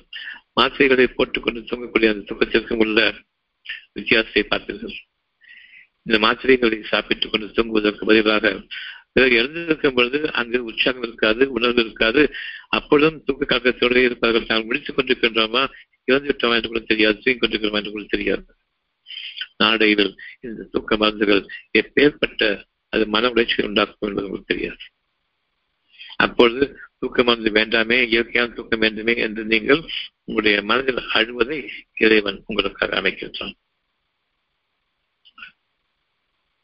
மாத்திரைகளை போட்டுக்கொண்டு தூங்கக்கூடிய அந்த தூக்கத்திற்கும் உள்ள வித்தியாசத்தை பார்த்தீர்கள் இந்த மாத்திரைகளை சாப்பிட்டுக் கொண்டு தூங்குவதற்கு பதிலாக பிறகு எழுந்திருக்கும் பொழுது அங்கு உற்சாகம் இருக்காது உணர்வு இருக்காது. அப்பொழுதும் தூக்க கழகத்தோடு இருப்பார்கள். நாங்கள் முடித்துக் கொண்டிருக்கின்றோமா? இறந்து விட்டோமா என்று கூட தெரியாது. தூங்கிக் கொண்டிருக்கிறோமா என்று கூட தெரியாது. நாடையில் இந்த தூக்க மருந்துகள் எப்பேற்பட்ட அது மன உளைச்சலை உண்டாக்கும் என்பது உங்களுக்கு தெரியாது. அப்பொழுது தூக்க மருந்து வேண்டாமே இயற்கையான தூக்கம் வேண்டுமே என்று நீங்கள் உங்களுடைய மனதில் அழுவதை இறைவன் உங்களுக்காக அமைக்கின்றான்.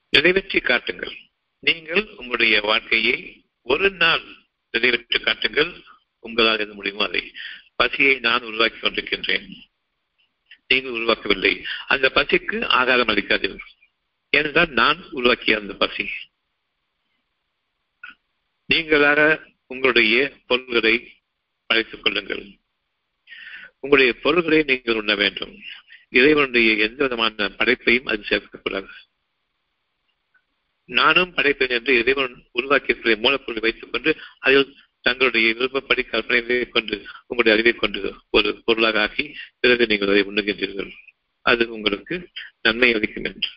நிறைவேற்றி காட்டுங்கள். நீங்கள் உங்களுடைய வாழ்க்கையை ஒரு நாள் நிறைவேற்றி காட்டுங்கள். உங்களால் எது முடியுமோ அதை. பசியை நான் உருவாக்கி கொண்டிருக்கின்றேன். நீங்கள் உருவாக்கவில்லை. அந்த பசிக்கு ஆதாரம் அளிக்காதீர்கள். ஏனென்றால் நான் உருவாக்கிய அந்த பசி. நீங்களாக உங்களுடைய பொருள்களை அழைத்துக் கொள்ளுங்கள். உங்களுடைய பொருள்களை நீங்கள் உண்ண வேண்டும். இறைவனுடைய எந்த விதமான படைப்பையும் அது சேர்க்கக்கூடாது. நானும் படைப்பேன் என்று இறைவன் உருவாக்கியிருக்கிற மூலப்பொருளை வைத்துக் கொண்டு அதில் தங்களுடைய விருப்பப்படி கற்பனை கொண்டு உங்களுடைய அறிவை கொண்டு ஒரு பொருளாக ஆக்கி பிறகு நீங்கள் அதை உண்ணுகின்றீர்கள். அது உங்களுக்கு நன்மை அளிக்கும் என்று.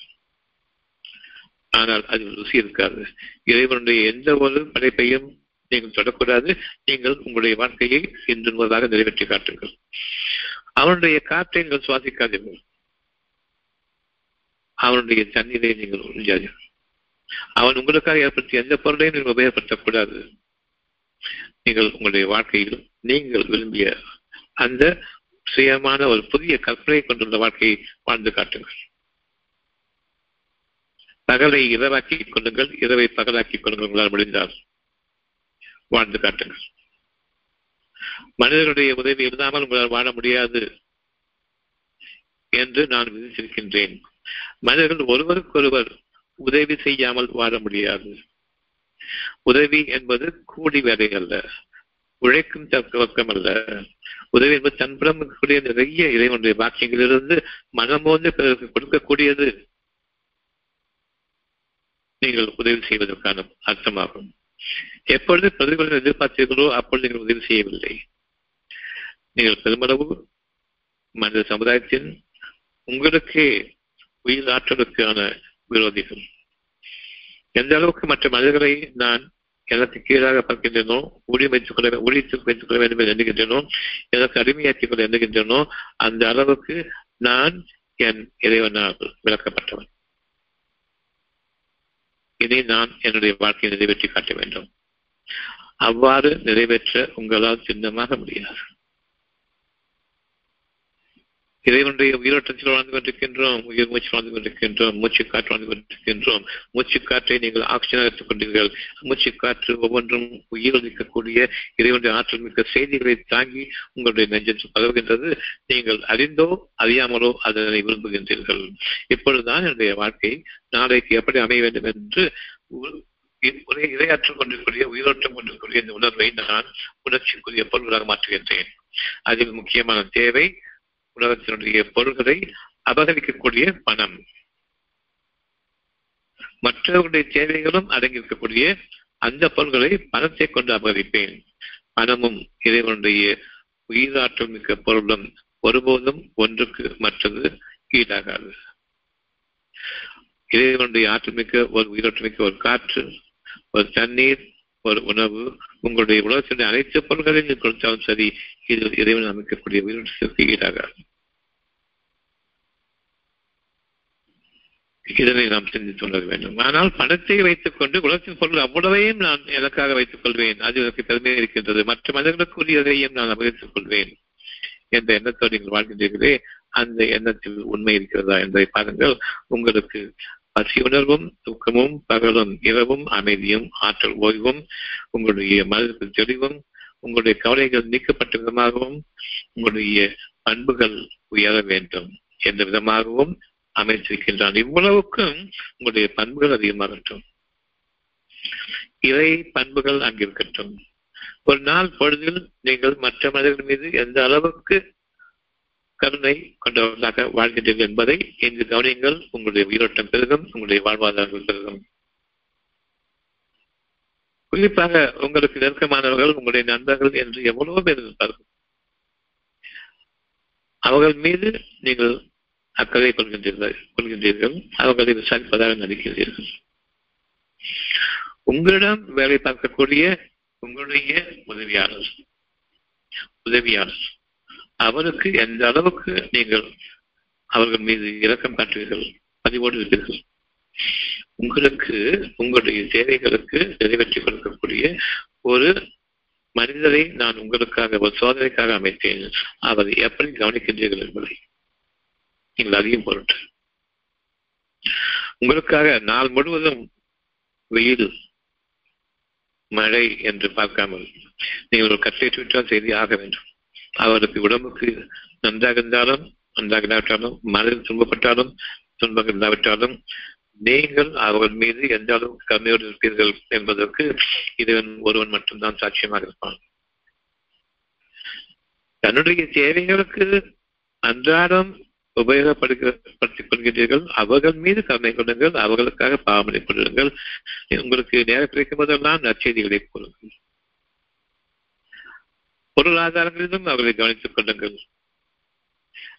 ஆனால் அதில் ருசி இருக்காது. இறைவனுடைய எந்த ஒரு படைப்பையும் நீங்கள் தொடக்கூடாது. நீங்கள் உங்களுடைய வாழ்க்கையை இன்று முழுவதாக நிறைவேற்றி காட்டுங்கள். அவனுடைய காற்றை நீங்கள் சுவாசிக்காதீர்கள். அவனுடைய தண்ணீரை நீங்கள் உறிஞ்சாதீர்கள். அவன் உங்களுக்காக ஏற்படுத்திய எந்த பொருளையும் நீங்கள் உபயோகப்படுத்தக்கூடாது. நீங்கள் உங்களுடைய வாழ்க்கையில் நீங்கள் விரும்பிய அந்த சுயமான ஒரு புதிய கற்பனை கொண்டுள்ள வாழ்க்கையை வாழ்ந்து காட்டுங்கள். பகலை இரவாக்கிக் கொள்ளுங்கள். இரவை பகலாக்கிக் கொள்ளுங்கள். உங்களால் முடிந்தால் வாழ்ந்து காட்டுங்கள். மனிதர்களுடைய உதவி இல்லாமல் உங்களால் வாழ முடியாது என்று நான் விதித்திருக்கின்றேன். மனிதர்கள் ஒருவருக்கொருவர் உதவி செய்யாமல் வாழ முடியாது. உதவி என்பது கூடி வேலை அல்ல. உழைக்கும் தக்கம் அல்ல. உதவி என்பது தன்புறம் இருக்கக்கூடிய நிறைய இறைவனுடைய பாக்கியங்களிலிருந்து மனமோந்து பிறருக்கு கொடுக்கக்கூடியது. நீங்கள் உதவி செய்வதற்கான அர்த்தமாகும். எப்பொழுது பிரதிகளை எதிர்பார்த்தீர்களோ அப்பொழுது நீங்கள் உதவி செய்யவில்லை. நீங்கள் பெருமளவு மனித சமுதாயத்தின் உங்களுக்கே உயிர் ஆற்றலுக்கான விரோதிகள். எந்த அளவுக்கு மற்ற மனிதர்களை நான் எனக்கு கீழாக பார்க்கின்றனோ ஊழி வைத்துக் கொள்ள ஊழியத்துக்கு வைத்துக் கொள்ள வேண்டும் என்று எண்ணுகின்றனோ எனக்கு அடிமையாக்கிக் கொள்ள எண்ணுகின்றனோ அந்த அளவுக்கு நான் என் இறைவனால் விளக்கப்பட்டவன். இதை நான் என்னுடைய வாழ்க்கையை நிறைவேற்றி காட்ட வேண்டும். அவ்வாறு நிறைவேற்ற உங்களால் சின்னமாக முடியாது. இறைவனுடைய உயிரோட்டத்தில் வாழ்ந்து கொண்டிருக்கின்றோம் உயிர் மூச்சு வாழ்ந்து கொண்டிருக்கின்றோம் மூச்சு காற்று வாழ்ந்து கொண்டிருக்கின்றோம். மூச்சு காற்றை நீங்கள் ஆக்சிஜனாக எடுத்துக் கொண்டீர்கள். மூச்சு காற்று ஒவ்வொன்றும் உயிரளிக்கக்கூடிய இறைவனுடைய ஆற்றல் மிக்க செய்திகளை தாங்கி உங்களுடைய நெஞ்சத்தில் பரவுகின்றது. நீங்கள் அறிந்தோ அறியாமலோ அதனை விரும்புகின்றீர்கள். இப்பொழுதுதான் என்னுடைய வாழ்க்கை நாளைக்கு எப்படி அமைய வேண்டும் என்று ஒரே இரையாற்றல் கொண்டிருக்கூடிய உயிரோட்டம் கொண்டிருக்கூடிய இந்த உணர்வை நான் உணர்ச்சிக்குரிய பொருள்களாக மாற்றுகின்றேன். அதில் முக்கியமான தேவை உலகத்தினுடைய பொருள்களை அபகரிக்கக்கூடிய பணம். மற்றவர்களுடைய தேவைகளும் அடங்கியிருக்கக்கூடிய அந்த பொருள்களை பணத்தை கொண்டு அபகரிப்பேன். பணமும் இறைவனுடைய உயிராற்றல் மிக்க பொருளும் ஒருபோதும் ஒன்றுக்கு மற்றது ஈடாகாது. இறைவனுடைய ஆற்றல் மிக்க ஒரு உயிராற்றல் மிக்க ஒரு காற்று ஒரு தண்ணீர் ஒரு உணவு உங்களுடைய உலகத்தினுடைய அனைத்து பொருள்களையும் கொடுத்தாலும் சரி இது இறைவன் அமைக்கக்கூடிய உயிரோட்டத்திற்கு ஈடாகாது. இதனை நாம் சிந்தித்து உணர வேண்டும். ஆனால் பணத்தை வைத்துக் கொண்டு குலத்தின் பொருள் அவ்வளவையும் நான் எனக்காக வைத்துக் கொள்வேன்? அது எனக்கு பெருமை இருக்கின்றது. மற்ற மனிதர்களுக்குரியதையும் நான் அபகரித்துக் கொள்வேன். என்ற எண்ணத்தோடு நீங்கள் வாழ்கின்றீர்களே அந்த எண்ணத்தில் உண்மை இருக்கிறதா என்பதை பாருங்கள். உங்களுக்கு பசி உணர்வும் துக்கமும் பகலும் இரவும் அமைதியும் ஆற்றல் ஓய்வும் உங்களுடைய மனதிற்கு தெளிவும் உங்களுடைய கவலைகள் நீக்கப்பட்ட விதமாகவும் உங்களுடைய பண்புகள் உயர வேண்டும். என்ற விதமாகவும் அமைச்சிருக்கின்றான் இவ்வளவுக்கும் உங்களுடைய பண்புகள் அதிகமாகட்டும் இறை பண்புகள் அங்கிருக்கட்டும் ஒரு நாள் பொழுதில் நீங்கள் மற்ற மனிதர்கள் மீது எந்த அளவுக்கு கருணை கொண்டவர்களாக வாழ்கின்றீர்கள் என்பதை இங்கு கவனியுங்கள். உங்களுடைய உயிரோட்டம் பெருகும் உங்களுடைய வாழ்வாதாரங்கள் பெருகும். குறிப்பாக உங்களுக்கு நெருக்கமானவர்கள் உங்களுடைய நண்பர்கள் என்று எவ்வளவோ பேர் இருப்பார்கள் அவர்கள் மீது நீங்கள் அக்கறை கொள்கின்றீர்கள் கொள்கின்றீர்கள். அவர்களை விசாரிப்பதாக நடிக்கின்றீர்கள் உங்களிடம் வேலை பார்க்கக்கூடிய உங்களுடைய உதவியாளர் உதவியாளர். அவருக்கு எந்த அளவுக்கு நீங்கள் அவர்கள் மீது இரக்கம் காட்டுவீர்கள் பதிவோடு இருப்பீர்கள். உங்களுக்கு உங்களுடைய தேவைகளுக்கு நிறைவேற்றி கொடுக்கக்கூடிய ஒரு மனிதரை நான் உங்களுக்காக ஒரு சோதனைக்காக அமைத்தேன். அவரை எப்படி கவனிக்கின்றீர்கள் என்பதை. நீங்கள் அதிகம் பொருட்டு உங்களுக்காக நாள் முழுவதும் வெயில் மழை என்று பார்க்காமல் நீங்கள் ஒரு கட்டை விட்டால் செய்தி ஆக வேண்டும். அவருக்கு உடம்புக்கு நன்றாக இருந்தாலும் நன்றாக இல்லாவிட்டாலும் மனதில் துன்பப்பட்டாலும் துன்பங்கள் இல்லாவிட்டாலும் நீங்கள் அவர்கள் மீது எந்த அளவுக்கு கம்மியோடு இருப்பீர்கள் என்பதற்கு இதுவன் ஒருவன் மட்டும்தான் சாட்சியமாக இருப்பான். தன்னுடைய தேவைகளுக்கு அன்றாடம் உபயோகப்படுத்திக் கொள்கிறீர்கள் அவர்கள் மீது கருணை கொள்ளுங்கள். அவர்களுக்காக பாவனை கொள்ளுங்கள் உங்களுக்கு நேரம் கிடைக்கும் போதெல்லாம் நற்செய்திகளை கூறுங்கள். பொருளாதாரங்களிலும் அவர்களை கவனித்துக் கொள்ளுங்கள்.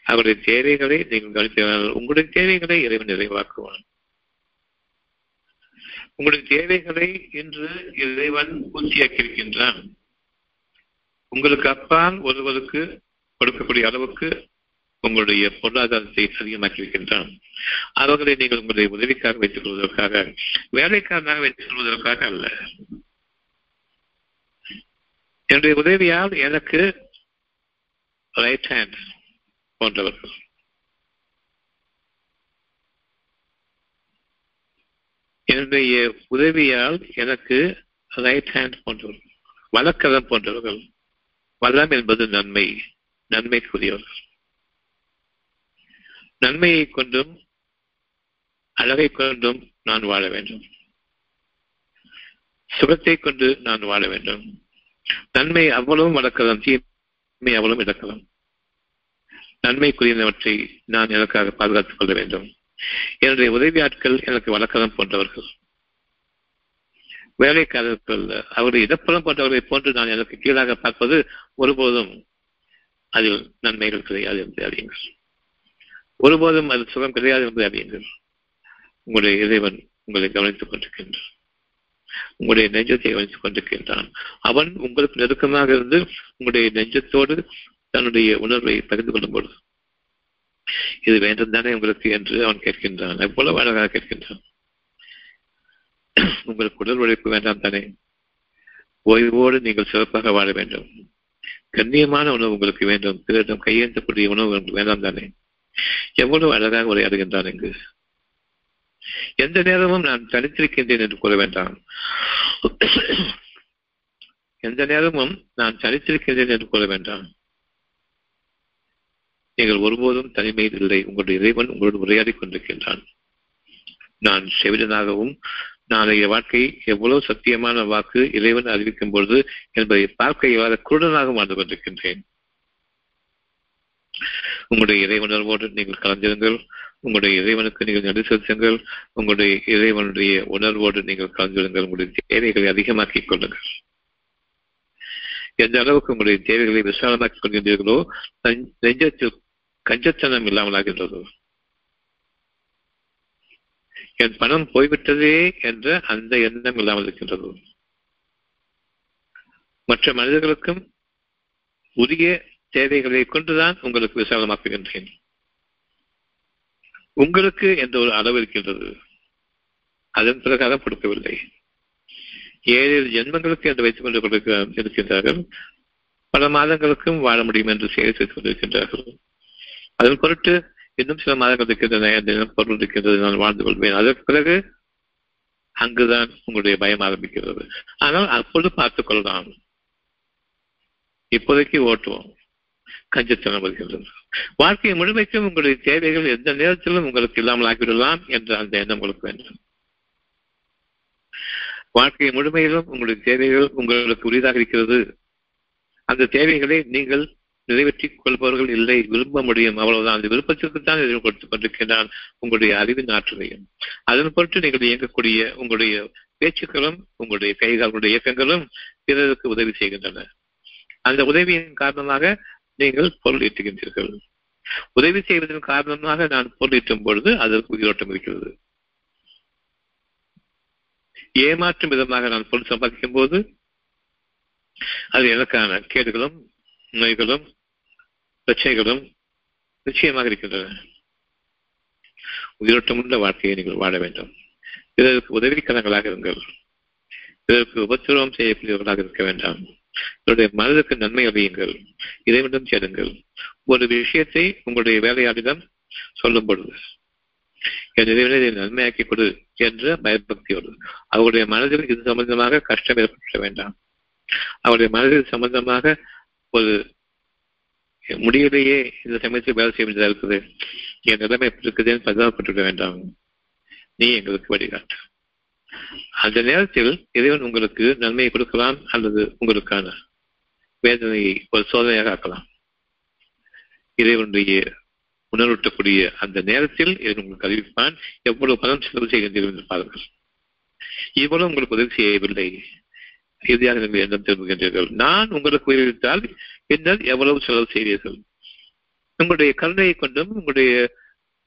அவருடைய தேவைகளை நீங்கள் கவனித்தால் உங்களுடைய தேவைகளை இறைவன் நிறைவாக்குவான். உங்களுடைய தேவைகளை இன்று இறைவன் பூர்த்தியாக்கியிருக்கின்றான். உங்களுக்கு அப்பால் ஒருவருக்கு கொடுக்கக்கூடிய அளவுக்கு உங்களுடைய பொருளாதாரத்தை அதிகமாக்கி அதிகமாக்கியிருக்கின்றான் அவர்களை நீங்கள் உங்களுடைய உதவிக்காக வைத்துக் கொள்வதற்காக வேலைக்காரனாக வைத்துக் கொள்வதற்காக அல்ல. என்னுடைய உதவியால் எனக்கு ரைட் ஹேண்ட் போன்றவர்கள். என்னுடைய உதவியால் எனக்கு ரைட் ஹேண்ட் போன்றவர்கள் வழக்கதம் போன்றவர்கள். வளம் என்பது நன்மை நன்மைக்குரியவர்கள். நன்மையை கொண்டும் அழகை கொண்டும் நான் வாழ வேண்டும். சுகத்தை கொண்டு நான் வாழ வேண்டும். நன்மை அவ்வளவும் வளர்க்கலாம் தீமை அவ்வளவும் இழக்கலாம். நன்மைக்குரியவற்றை நான் எனக்காக பாதுகாத்துக் கொள்ள வேண்டும். என்னுடைய உதவியாட்கள் எனக்கு வழக்கம் போன்றவர்கள். வேலைக்காரர்கள் அவருடைய இடப்பலம் போன்றவர்களை போன்று நான் எனக்கு கீழாக பார்ப்பது ஒருபோதும் அதில் நன்மைகள் கிடையாது என்று அறியுங்கள். ஒருபோதும் அது சுகம் கிடையாது என்பதை அறியுங்கள். உங்களுடைய இறைவன் உங்களை கவனித்துக் கொண்டிருக்கின்றான். உங்களுடைய நெஞ்சத்தை கவனித்துக் கொண்டிருக்கின்றான். அவன் உங்களுக்கு நெருக்கமாக இருந்து உங்களுடைய நெஞ்சத்தோடு தன்னுடைய உணர்வை பகிர்ந்து கொள்ளும் பொழுது இது வேண்டும் தானே உங்களுக்கு என்று அவன் கேட்கின்றான். எவ்வளவு அழகாக கேட்கின்றான். உங்களுக்கு உடல் உழைப்பு வேண்டாம் தானே. ஓய்வோடு நீங்கள் சிறப்பாக வாழ வேண்டும். கண்ணியமான உணவு உங்களுக்கு வேண்டும். பிறரிடம் கையேந்தக்கூடிய உணவு உங்களுக்கு வேண்டாம் தானே. எவ்வளவு அழகாக உரையாடுகின்றான் இங்கு. எந்த நேரமும் நான் தனித்திருக்கின்றேன் என்று கூற வேண்டாம். எந்த நேரமும் நான் தனித்திருக்கின்றேன் என்று கூற வேண்டாம். நீங்கள் ஒருபோதும் தனிமையில் இல்லை. உங்களுடைய இறைவன் உங்களோடு உரையாடிக் கொண்டிருக்கின்றான். நான் செவிடனாகவும் நாளைய வாழ்க்கை எவ்வளவு சத்தியமான வாக்கு இறைவன் அறிவிக்கும் பொழுது என்பதை பார்க்க இவ்வாறு குருடனாக வாழ்ந்து கொண்டிருக்கின்றேன். உங்களுடைய இறைவனர்வோடு நீங்கள் கலந்திருங்கள். உங்களுடைய இறைவனுக்கு நீங்கள் நடு செலுத்துங்கள். உங்களுடைய இறைவனுடைய உணர்வோடு நீங்கள் கலந்திருங்கள். உங்களுடைய தேவைகளை அதிகமாக்கிக் கொள்ளுங்கள். எந்த அளவுக்கு உங்களுடைய தேவைகளை விசாலமாக்கிக் கொள்கின்றீர்களோ நெஞ்சத்தில் கஞ்சத்தனம் இல்லாமலாகின்றதோ என் பணம் போய்விட்டதே என்ற அந்த எண்ணம் இல்லாமல் இருக்கின்றது. மற்ற மனிதர்களுக்கும் உரிய தேவைகளை கொண்டுதான் உங்களுக்கு விசாலமாக்குகின்றேன். உங்களுக்கு என்ற ஒரு அளவு இருக்கின்றது? அதன் பிரகாரம் கொடுக்கவில்லை. ஏழு ஜென்மங்களுக்கு என்று வைத்துக் கொண்டு கொடுக்க இருக்கின்றார்கள். பல மாதங்களுக்கும் வாழ முடியும் என்று செயல் செய்து கொண்டிருக்கின்றார்கள். அதன் பொருட்டு இன்னும் சில மாதங்கள் இருக்கின்றன பொருள் இருக்கின்றது. நான் வாழ்ந்து கொள்வேன். அதற்கு பிறகு அங்குதான் உங்களுடைய பயம் ஆரம்பிக்கிறது. ஆனால் அப்பொழுது பார்த்துக் கொள்ளலாம். இப்போதைக்கு ஓட்டுவோம். கஞ்சத்தனம் வருகின்றது வாழ்க்கையை முழுமைக்கும் உங்களுடைய தேவைகள் எந்த நேரத்திலும் உங்களுக்கு இல்லாமல் ஆக்கிவிடலாம் என்ற அந்த எண்ணம் உங்களுக்கு வேண்டும். வாழ்க்கை முழுமையிலும் உங்களுடைய தேவைகள் உங்களுக்கு உரிதாக இருக்கிறது. அந்த தேவைகளை நீங்கள் நிறைவேற்றிக் கொள்பவர்கள் இல்லை விரும்ப முடியும். அவ்வளவுதான். அந்த விருப்பத்திற்குத்தான் எதிர்ப்பு கொடுத்துக் கொண்டிருக்கின்றான் உங்களுடைய அறிவின் ஆற்றலையும். அதன் பொருட்டு நீங்கள் இயங்கக்கூடிய உங்களுடைய பேச்சுக்களும் உங்களுடைய கைகால்களுடைய இயக்கங்களும் பிறருக்கு உதவி செய்கின்றன. அந்த உதவியின் காரணமாக நீங்கள் பொருள் ஈட்டுகின்றீர்கள் உதவி செய்வதன் காரணமாக நான் பொருள் ஈட்டும் பொழுது அதற்கு உயிரோட்டம் இருக்கிறது. ஏமாற்றும் விதமாக நான் பொருள் சம்பாதிக்கும் போது அது எனக்கான கேடுகளும் நோய்களும் பிரச்சனைகளும் நிச்சயமாக இருக்கின்றன. உயிரோட்டமுள்ள வாழ்க்கையை நீங்கள் வாழ வேண்டும். பிறருக்கு உதவிக்கரங்களாக இருங்கள். பிறருக்கு உபத்திரவம் செய்யக்கூடியவர்களாக இருக்க வேண்டாம். உங்களுடைய மனதிற்கு நன்மை அறியுங்கள் இறைவனிடம் சேருங்கள். ஒரு விஷயத்தை உங்களுடைய வேலையாளிடம் சொல்லும் பொழுது என் இறைவனை இதை நன்மையாக்கி கொடு என்ற பயபக்தியோடு அவருடைய மனதில் இது சம்பந்தமாக கஷ்டம் ஏற்பட வேண்டாம். அவருடைய மனதில் சம்பந்தமாக ஒரு முடியலையே இந்த சமயத்தில் வேலை செய்ய வேண்டியதாக இருக்குது? என் நிலைமை எப்படி இருக்குதுன்னு பரிதாபப்பட்டுவிட வேண்டாம். நீ எங்களுக்கு வழிகாட்டு. அந்த நேரத்தில் இறைவன் உங்களுக்கு நன்மையை கொடுக்கலாம் அல்லது உங்களுக்கான வேதனையை ஒரு சோதனையாக ஆக்கலாம். இறைவனுடைய உணர்வூட்டக்கூடிய அந்த நேரத்தில் இதை உங்களுக்கு அறிவிப்பான். எவ்வளவு பணம் செலவு செய்கின்றீர்கள் என்று பாருங்கள். இவ்வளவு உங்களுக்கு உதவி செய்யவில்லை. இறுதியாக நீங்கள் எண்ணம் திரும்புகின்றீர்கள் நான் உங்களுக்கு உயிரிழந்தால் பின்னர் எவ்வளவு செலவு செய்வீர்கள்? உங்களுடைய கருணையை கொண்டும் உங்களுடைய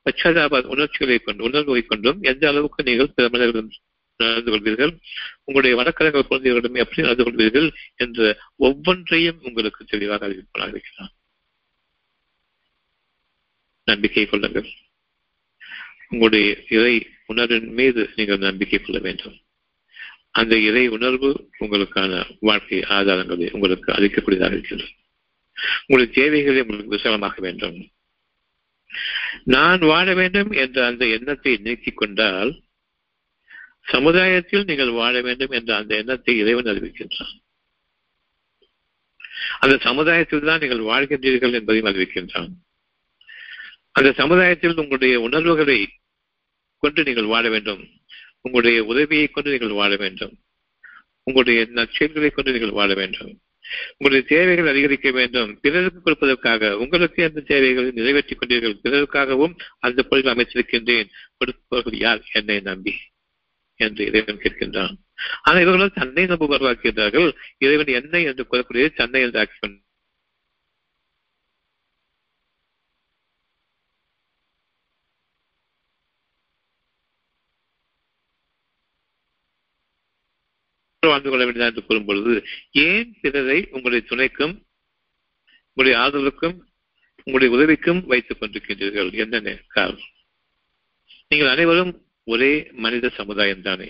பச்சாதாப உணர்ச்சிகளை கொண்டு உணர்வுகளை கொண்டும் எந்த அளவுக்கு நீங்கள் பிற மனிதர்களும் நடந்து கொள்வீர்கள். உங்களுடைய வடக்கழக குழந்தைகளிடமே எப்படி நடந்து கொள்வீர்கள் என்ற ஒவ்வொன்றையும் உங்களுக்கு தெளிவாக அறிவிப்பதாக இருக்கிறார். நம்பிக்கை கொள்ளுங்கள். உங்களுடைய இறை உணர்வின் மீது நீங்கள் நம்பிக்கை கொள்ள வேண்டும். அந்த இறை உணர்வு உங்களுக்கான வாழ்க்கை ஆதாரங்களை உங்களுக்கு அளிக்கக்கூடியதாக இருக்கின்றது உங்களுடைய தேவைகளை உங்களுக்கு விசாலமாக வேண்டும். நான் வாழ வேண்டும் என்ற அந்த எண்ணத்தை நீக்கிக் கொண்டால் சமுதாயத்தில் நீங்கள் வாழ வேண்டும் என்ற அந்த எண்ணத்தை இறைவன் அறிவிக்கின்றான். அந்த சமுதாயத்தில் தான் நீங்கள் வாழ்கின்றீர்கள் என்பதையும் அறிவிக்கின்றான். அந்த சமுதாயத்தில் உங்களுடைய உணர்வுகளை கொண்டு நீங்கள் வாழ வேண்டும். உங்களுடைய உதவியை கொண்டு நீங்கள் வாழ வேண்டும். உங்களுடைய நற்செயல்களை கொண்டு நீங்கள் வாழ வேண்டும். உங்களுடைய தேவைகள் அதிகரிக்க வேண்டும். பிறருக்கு கொடுப்பதற்காக உங்களுக்கு அந்த தேவைகளை நிறைவேற்றிக் கொண்டீர்கள். பிறருக்காகவும் அந்த பொருள் அமைச்சிருக்கின்றேன் கொடுப்பவர்கள் யார்? என்னை நம்பி. என்று இறைவன் கேட்கின்றான். ஆனால் இவர்கள் தன்னை நம்புபவர்களாக்கின்றார்கள் இறைவன் என்னை என்று கூறக்கூடிய தன்னை என்று ஆக்கி வாழ்ந்து கொள்ள வேண்டியதா என்று கூறும் பொழுது ஏன் பிறரை உங்களுடைய துணைக்கும் உங்களுடைய ஆதரவுக்கும் உங்களுடைய உதவிக்கும் வைத்துக் கொண்டிருக்கின்றீர்கள்? என்ன காரணம்? நீங்கள் அனைவரும் ஒரே மனித சமுதாயம் தானே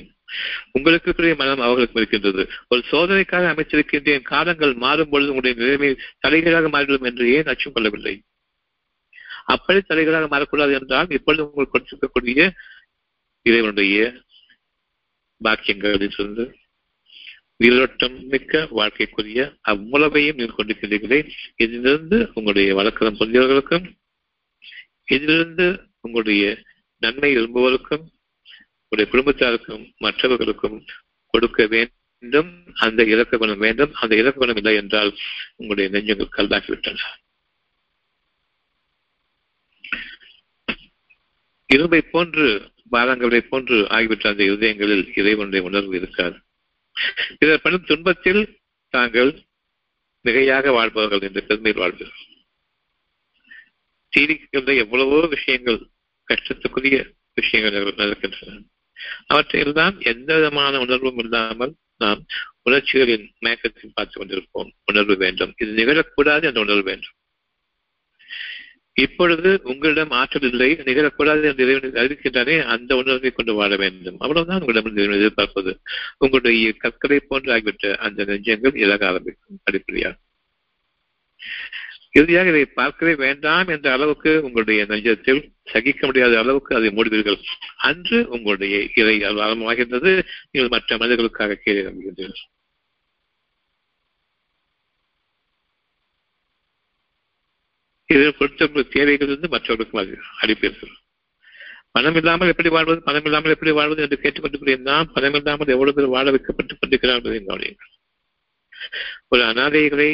உங்களுக்கு மனம் அவர்களுக்கும் இருக்கின்றது. ஒரு சோதனைக்காக அமைச்சிருக்கின்றேன் காலங்கள் மாறும் பொழுது உங்களுடைய நிலைமை தலைகளாக மாறிவிடும் என்று ஏன் அச்சம் கொள்ளவில்லை? அப்படி தலைகளாக மாறக்கூடாது என்றால் இப்பொழுது உங்களுக்கு கொடுத்திருக்கக்கூடிய இறைவனுடைய பாக்கியங்களிலிருந்து நீரோட்டம் மிக்க வாழ்க்கைக்குரிய அவ்வளவையும் நீங்கள் கொண்டிருக்கிறீர்களே இதிலிருந்து உங்களுடைய வழக்கம் பொருந்தியவர்களுக்கும் இதிலிருந்து உங்களுடைய நன்மை விரும்புவதற்கும் உங்களுடைய குடும்பத்தாருக்கும் மற்றவர்களுக்கும் கொடுக்க வேண்டும். அந்த இலக்க குணம் வேண்டும். அந்த இலக்க குணம் இல்லை என்றால் உங்களுடைய நெஞ்சங்கள் கல்லாகிவிட்டன இரும்பை போன்று பாதங்களை போன்று ஆகிவிட்ட அந்த இருதயங்களில் இறைவனுடைய உணர்வு இருக்காது. இதர் படும் துன்பத்தில் தாங்கள் மிகையாக வாழ்பவர்கள் என்ற பெருமையில் வாழ்வீர்கள் தீரிக்கின்ற எவ்வளவோ விஷயங்கள் கஷ்டத்துக்குரிய விஷயங்கள் நடக்கின்றன. அவற்றில் தான் எந்த விதமான உணர்வும் இல்லாமல் நாம் உணர்ச்சிகளின் மயக்கத்தில் பார்த்துக் கொண்டிருப்போம். உணர்வு வேண்டும். இது நிகழக்கூடாது என்ற உணர்வு வேண்டும். இப்பொழுது உங்களிடம் ஆற்றல் இல்லை நிகழக்கூடாது என்று இறைவன் அறிவிக்கின்றானே அந்த உணர்வை கொண்டு வாழ வேண்டும். அவ்வளவுதான் உங்களிடம் எதிர்பார்ப்பது. உங்களுடைய கற்களை போன்று ஆகிவிட்ட அந்த நெஞ்சங்கள் இலக ஆரம்பிக்கும். அடிப்படையாக. இறுதியாக இதை பார்க்கவே வேண்டாம் என்ற அளவுக்கு உங்களுடைய நெஞ்சத்தில் சகிக்க முடியாத அளவுக்கு அதை மூடுவீர்கள். அன்று உங்களுடைய இறை ஆரம்பமாகின்றது நீங்கள் மற்ற மனிதர்களுக்காக கீழே இறங்குகின்றீர்கள். இதில் பொறுத்த தேவைகள் இருந்து மற்றவர்களுக்கு அளிப்பீர்கள். பணம் இல்லாமல் எப்படி வாழ்வது பணம் இல்லாமல் எப்படி வாழ்வது என்று கேட்டுக்கொண்டிருக்கிறேன் நாம் பணம் இல்லாமல் எவ்வளவு பேர் வாழ வைக்கப்பட்டு கொண்டிருக்கிறார் என்பதை கவனியுங்கள். ஒரு அனாதைகளை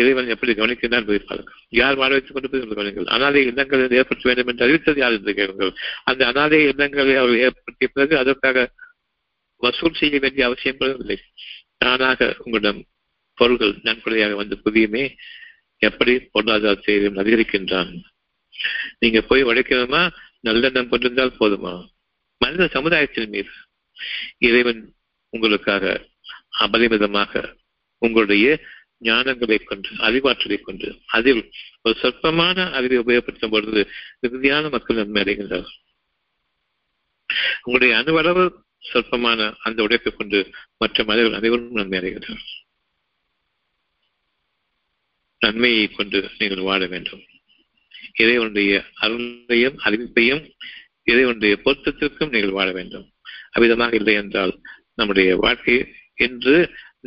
இறைவன் எப்படி கவனிக்கிறான் என்பதை பாருங்கள். யார் வாழ வைத்துக் கொண்டிருப்பது கவனிங்கள் அனாதை இல்லங்களை ஏற்படுத்த வேண்டும் என்று அறிவித்தது யார் என்று கேளுங்கள். அந்த அனாதை இல்லங்களை அவர் ஏற்படுத்திய பிறகு அதற்காக வசூல் செய்ய வேண்டிய அவசியம் இல்லை. தானாக உங்களிடம் பொருள்கள் நன்கொடையாக வந்து புதியுமே எப்படி பொருளாதாரத்தை அதிகரிக்கின்றான். நீங்க போய் உழைக்கணுமா நல்லெண்ணம் கொண்டிருந்தால் போதுமா? மனித சமுதாயத்தின் மீது இறைவன் உங்களுக்காக அபரிமிதமாக உங்களுடைய ஞானங்களை கொண்டு அறிவாற்றலை கொண்டு அதில் ஒரு சொற்பமான அறிவை உபயோகப்படுத்தும் பொழுது இறுதியான மக்கள் நன்மை அடைகின்றார்கள். உங்களுடைய அணுவளவு சொற்பமான அந்த உடைப்பை கொண்டு மற்ற மனிதர்கள் அனைவரும் நன்மை அடைகின்றார்கள் நன்மையை கொண்டு நீங்கள் வாழ வேண்டும். இறைவனுடைய அருளையும் அறிவிப்பையும் இறைவனுடைய பொருத்தத்திற்கும் நீங்கள் வாழ வேண்டும். அவ்விதமாக இல்லை என்றால் நம்முடைய வாழ்க்கை என்று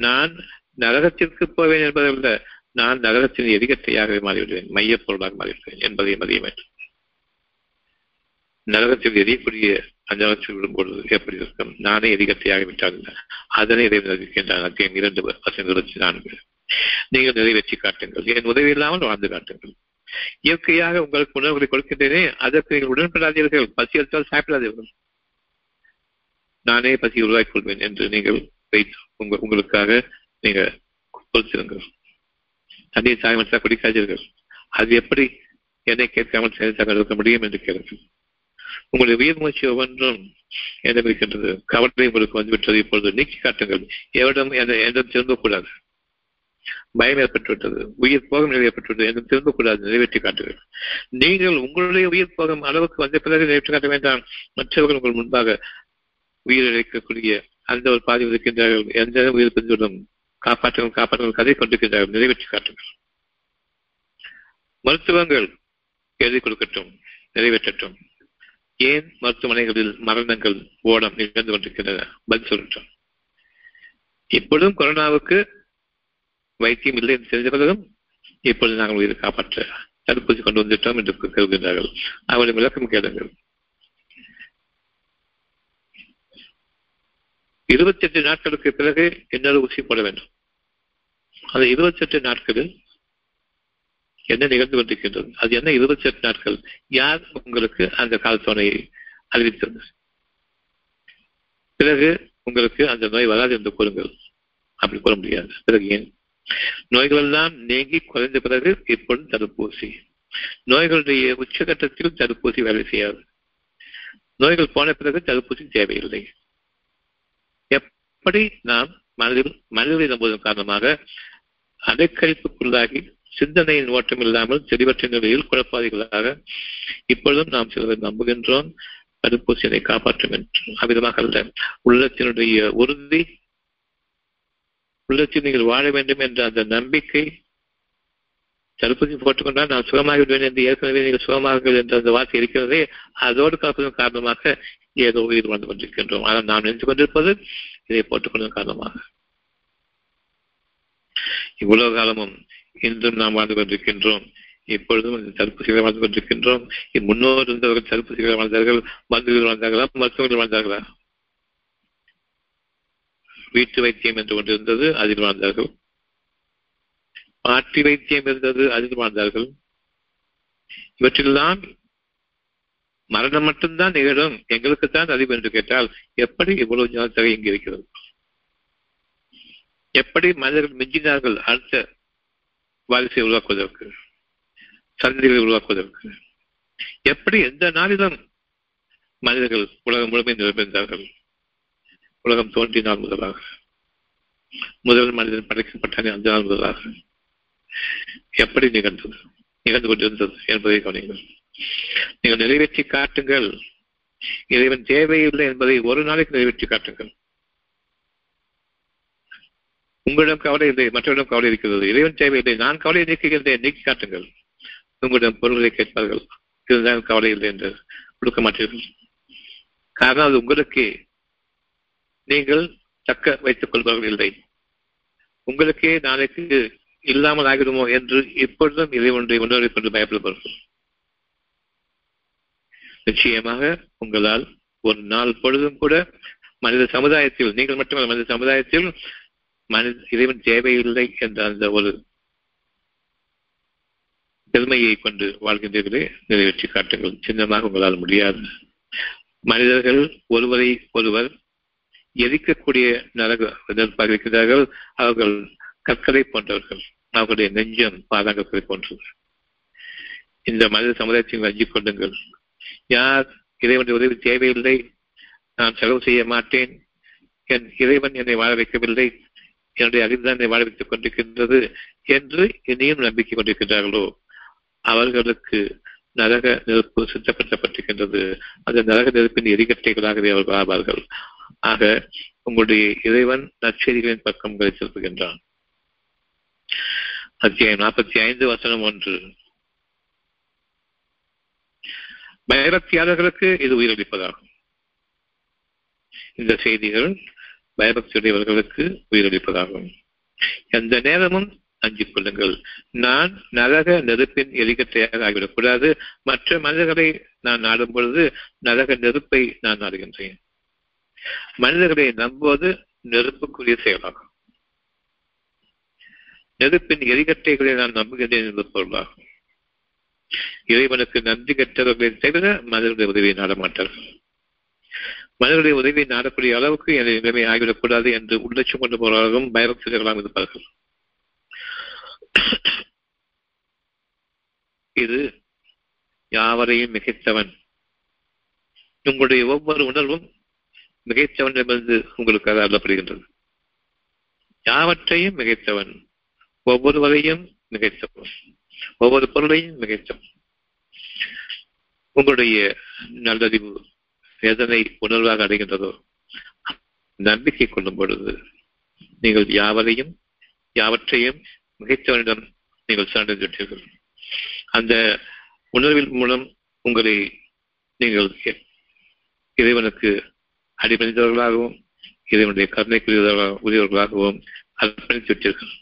நான் நரகத்திற்கு போவேன் என்பதை விட நான் நரகத்தின் எதிகத்தையாகவே மாறிவிடுவேன் மையப் பொருளாக மாறிவிடுவேன் என்பதையும் மதிய நரகத்தில் எரியக்கூடிய அஞ்சலத்தில் விடும்பொழுது எப்படி இருக்கும்? நானே எதிகத்தையாக விட்டால் அதனை இறைவன் அறிவிக்கின்றான். அத்தியம் இரண்டு பசங்க இருபத்தி நான்கு நீங்கள் நிறைவேற்றி காட்டுங்கள். என் உதவி இல்லாமல் வாழ்ந்து காட்டுங்கள். இயற்கையாக உங்களுக்கு உணவுகளை கொடுக்கின்றேனே அதற்கு நீங்கள் உடன்படாதீர்கள். பசி எடுத்தால் சாப்பிடாதீர்கள் நானே பசி உருவாக்கிக் கொள்வேன் என்று நீங்கள் வைத்து உங்க உங்களுக்காக நீங்க பொறுத்திருங்கள் தண்ணீர் சாயமற்றா குடிக்காதீர்கள். அது எப்படி என்னை கேட்காமல் செயல்தாக இருக்க முடியும் என்று கேளுங்கள். உங்களுடைய உயிர் மூச்சு ஒவ்வொன்றும் என்னிடம் இருக்கின்றது. கவலை உங்களுக்கு வந்துவிட்டது. இப்பொழுது நீக்கி காட்டுங்கள். எவரிடம் என்றும் திரும்பக்கூடாது. பயம் ஏற்பட்டுவிட்டது. உயிர் போகம் நிலை என்றும் திரும்பக்கூடாது. நிறைவேற்றி காட்டுங்கள். நீங்கள் உங்களுடைய உயிர் போகம் அளவுக்கு வந்த பிறகு நிறைவேற்றி காட்ட வேண்டாம். மற்றவர்கள் உங்கள் முன்பாக உயிரிழக்கக்கூடிய அந்த ஒரு பாதி இருக்கின்றார்கள். எந்த உயிர் பிரிந்துவிடும்? காப்பாற்றுங்கள் காப்பாற்றுங்கள் கதை கொண்டிருக்கிறார்கள் நிறைவேற்றி காட்டுங்கள் மருத்துவங்கள் எழுதி கொடுக்கட்டும் நிறைவேற்றட்டும். ஏன் மருத்துவமனைகளில் மரணங்கள் ஓடம் நிகழ்ந்து கொண்டிருக்கின்றன? பதில் சொல்லட்டும். இப்பொழுதும் கொரோனாவுக்கு வைத்தியம் இல்லை என்று தெரிந்த பிறகும் இப்பொழுது நாங்கள் உயிரை காப்பாற்ற தடுப்பூசி கொண்டு வந்துவிட்டோம் என்று கருதுகின்றார்கள். அவருடைய விளக்கம் கேளுங்கள். இருபத்தி எட்டு நாட்களுக்கு பிறகு இன்னொரு ஊசி போட வேண்டும். அந்த இருபத்தி எட்டு நாட்களில் என்ன நிகழ்ந்து கொண்டிருக்கின்றது? அது என்ன இருபத்தி எட்டு நாட்கள்? யார் உங்களுக்கு அந்த காலத்தோனையை அறிவித்தது பிறகு உங்களுக்கு அந்த நோய் வராது என்று கூறுங்கள். அப்படி கூற முடியாது. பிறகு ஏன்? நோய்கள் எல்லாம் நீங்கி குறைந்த பிறகு இப்பொழுது தடுப்பூசி. நோய்களுடைய உச்சகட்டத்தில் தடுப்பூசி வேலை செய்யாது. நோய்கள் போன பிறகு தடுப்பூசி தேவையில்லை. எப்படி நாம் மனதில் மனதில் நம்புவதன் காரணமாக அடைக்கழிப்புக்குள்ளாகி சிந்தனையின் ஓட்டம் இல்லாமல் தெளிவற்ற நிலையில் குழப்பாதிகளாக இப்பொழுதும் நாம் சிலரை நம்புகின்றோம். தடுப்பூசியை காப்பாற்றும் என்று. அவ்விதமாக அல்ல. உள்ளத்தினுடைய உறுதி உள்ளத்தில் நீங்கள் வாழ வேண்டும் என்ற அந்த நம்பிக்கை தடுப்பூசி போட்டுக்கொண்டால் நான் சுகமாக விடுவேன் என்று ஏற்கனவே நீங்கள் சுகமாக என்ற அந்த வார்த்தை இருக்கிறதே அதோடு காப்பதன் காரணமாக ஏதோ உயிர் வாழ்ந்து கொண்டிருக்கின்றோம். ஆனால் நாம் நினைத்து கொண்டிருப்பது இதை போட்டுக்கொள்வதன் காரணமாக. இவ்வளவு காலமும் இன்றும் நாம் வாழ்ந்து கொண்டிருக்கின்றோம் இப்பொழுதும் தடுப்பு தடுப்பூசிகளை வாழ்ந்து கொண்டிருக்கின்றோம் முன்னோர் இருந்தவர்கள் தடுப்பூசிகளை வாழ்ந்தார்கள் மருந்துகள் வாழ்ந்தார்களா மருத்துவர்கள் வாழ்ந்தார்களா? வீட்டு வைத்தியம் என்று ஒன்று இருந்தது அதில் வாழ்ந்தார்கள். மாற்றி வைத்தியம் இருந்தது அதில் வாழ்ந்தார்கள். இவற்றெல்லாம் மரணம் மட்டும்தான் நிகழும். எங்களுக்குத்தான் அறிவு என்று கேட்டால் எப்படி இவ்வளவு ஞானத்தகை இங்கு இருக்கிறது? எப்படி மனிதர்கள் மிஞ்சினார்கள் அடுத்த வாரிசை உருவாக்குவதற்கு சந்ததிகளை உருவாக்குவதற்கு எப்படி எந்த நாளிலும் மனிதர்கள் உலகம் முழுமை நிரம்பியிருந்தார்கள். உலகம் தோன்றினால் முதலாக முதல் மனிதன் படைக்கப்பட்டானே அந்த நாள் முதலாக. எப்படி நிகழ்ந்தது? நிகழ்ந்து கொண்டிருந்தது என்பதை கவனிங்கள் நீங்கள் நிறைவேற்றி காட்டுங்கள். இறைவன் தேவையில்லை என்பதை ஒரு நாளைக்கு நிறைவேற்றி காட்டுங்கள். உங்களிடம் கவலை இல்லை மற்றவரிடம் கவலை இருக்கிறது. இறைவன் தேவையில்லை நான் கவலை நீக்குகின்றேன் நீக்கி காட்டுங்கள். உங்களிடம் பொருள்களை கேட்பார்கள். இதுதான் கவலை இல்லை என்று கொடுக்க மாட்டீர்கள். காரணம் அது உங்களுக்கு. நீங்கள் தக்க வைத்துக் கொள்பவர்கள் இல்லை. உங்களுக்கே நாளைக்கு இல்லாமல் ஆகிடுமோ என்று இப்பொழுதும் இறைவனுடைய உணர்வை கொண்டு பயப்படுபவர்கள். நிச்சயமாக உங்களால் ஒரு நாள் பொழுதும் கூட மனித சமுதாயத்தில் நீங்கள் மட்டுமல்ல மனித சமுதாயத்தில் மனித இறைவன் தேவையில்லை என்ற அந்த ஒரு பெருமையை கொண்டு வாழ்கின்றீர்களே நிறைவேற்றி காட்டுங்கள். சின்னமாக உங்களால் முடியாது. மனிதர்கள் ஒருவரை ஒருவர் எரிக்கக்கூடிய நரக இருக்கிறார்கள். அவர்கள் கற்களை போன்றவர்கள். அவர்களுடைய நெஞ்சம் பாதாங்கத்தை போன்றது. இந்த மனித சமுதாயத்தையும் அஞ்சிக் கொள்ளுங்கள். யார் இறைவனுடைய உதவி தேவையில்லை நான் செலவு செய்ய மாட்டேன் என் இறைவன் என்னை வாழ வைக்கவில்லை என்னுடைய அறிவுதான் என்னை வாழ வைத்துக் கொண்டிருக்கின்றது என்று இனியும் நம்பிக்கை கொண்டிருக்கின்றார்களோ? அவர்களுக்கு நரக நெருப்பு சுத்தப்படுத்தப்பட்டிருக்கின்றது. அந்த நரக நெருப்பின் எரிகட்டைகளாகவே அவர்கள் ஆவார்கள் ஆக உங்களுடைய இறைவன் நற்செய்திகளின் பக்கம் கழித்திருக்கின்றான் அத்தியாயம் நாற்பத்தி ஐந்து வசனம் ஒன்று. பயபக்தியாளர்களுக்கு இது உயிரளிப்பதாகும். இந்த செய்திகள் பயபக்தியுடையவர்களுக்கு உயிரளிப்பதாகும். எந்த நேரமும் அஞ்சிக் கொள்ளுங்கள். நான் நரக நெருப்பின் எரிக்கட்டையாக ஆகிவிடக்கூடாது. மற்ற மனிதர்களை நான் நாடும் பொழுது நரக நெருப்பை நான் நாடுகின்றேன். மனிதர்களை நம்புவது நெருப்புக்குரிய செயலாகும். நெருப்பின் எரிகட்டைகளை நான் நம்புகின்றேன் என்பது பொருளாகும். இறைவனுக்கு நன்றி கற்றவர்களை தவிர மனிதர்களுடைய உதவியை நாடமாட்டார்கள். மாட்டார்கள் மனிதர்களுடைய உதவியை நாடக்கூடிய அளவுக்கு எனது நிலைமை ஆகிவிடக்கூடாது என்று உள்ளட்சம் கொண்டு போறாலும் பயபக்தர்களாக இருப்பார்கள் இது யாவரையும் மிகைத்தவன். உங்களுடைய ஒவ்வொரு உணர்வும் மிகைத்தவன் என்பது உங்களுக்காக அள்ளப்படுகின்றது யாவற்றையும் மிகைத்தவன். ஒவ்வொருவரையும் மிகைத்தவன். ஒவ்வொரு பொருளையும் மிகைத்தவன். உங்களுடைய நல்லறிவு வேதனை உணர்வாக அடைகின்றதோ நம்பிக்கை கொள்ளும் பொழுது நீங்கள் யாவரையும் யாவற்றையும் மிகைத்தவனிடம் நீங்கள் சார்ந்திருக்கிறீர்கள் அந்த உணர்வின் மூலம் உங்களை நீங்கள் இறைவனுக்கு அடிபணிந்தவர்களாகவும் இறைவனுடைய கருணைக்குரியவர்களாக உரியவர்களாகவும் அர்ப்பணித்து விட்டீர்கள்.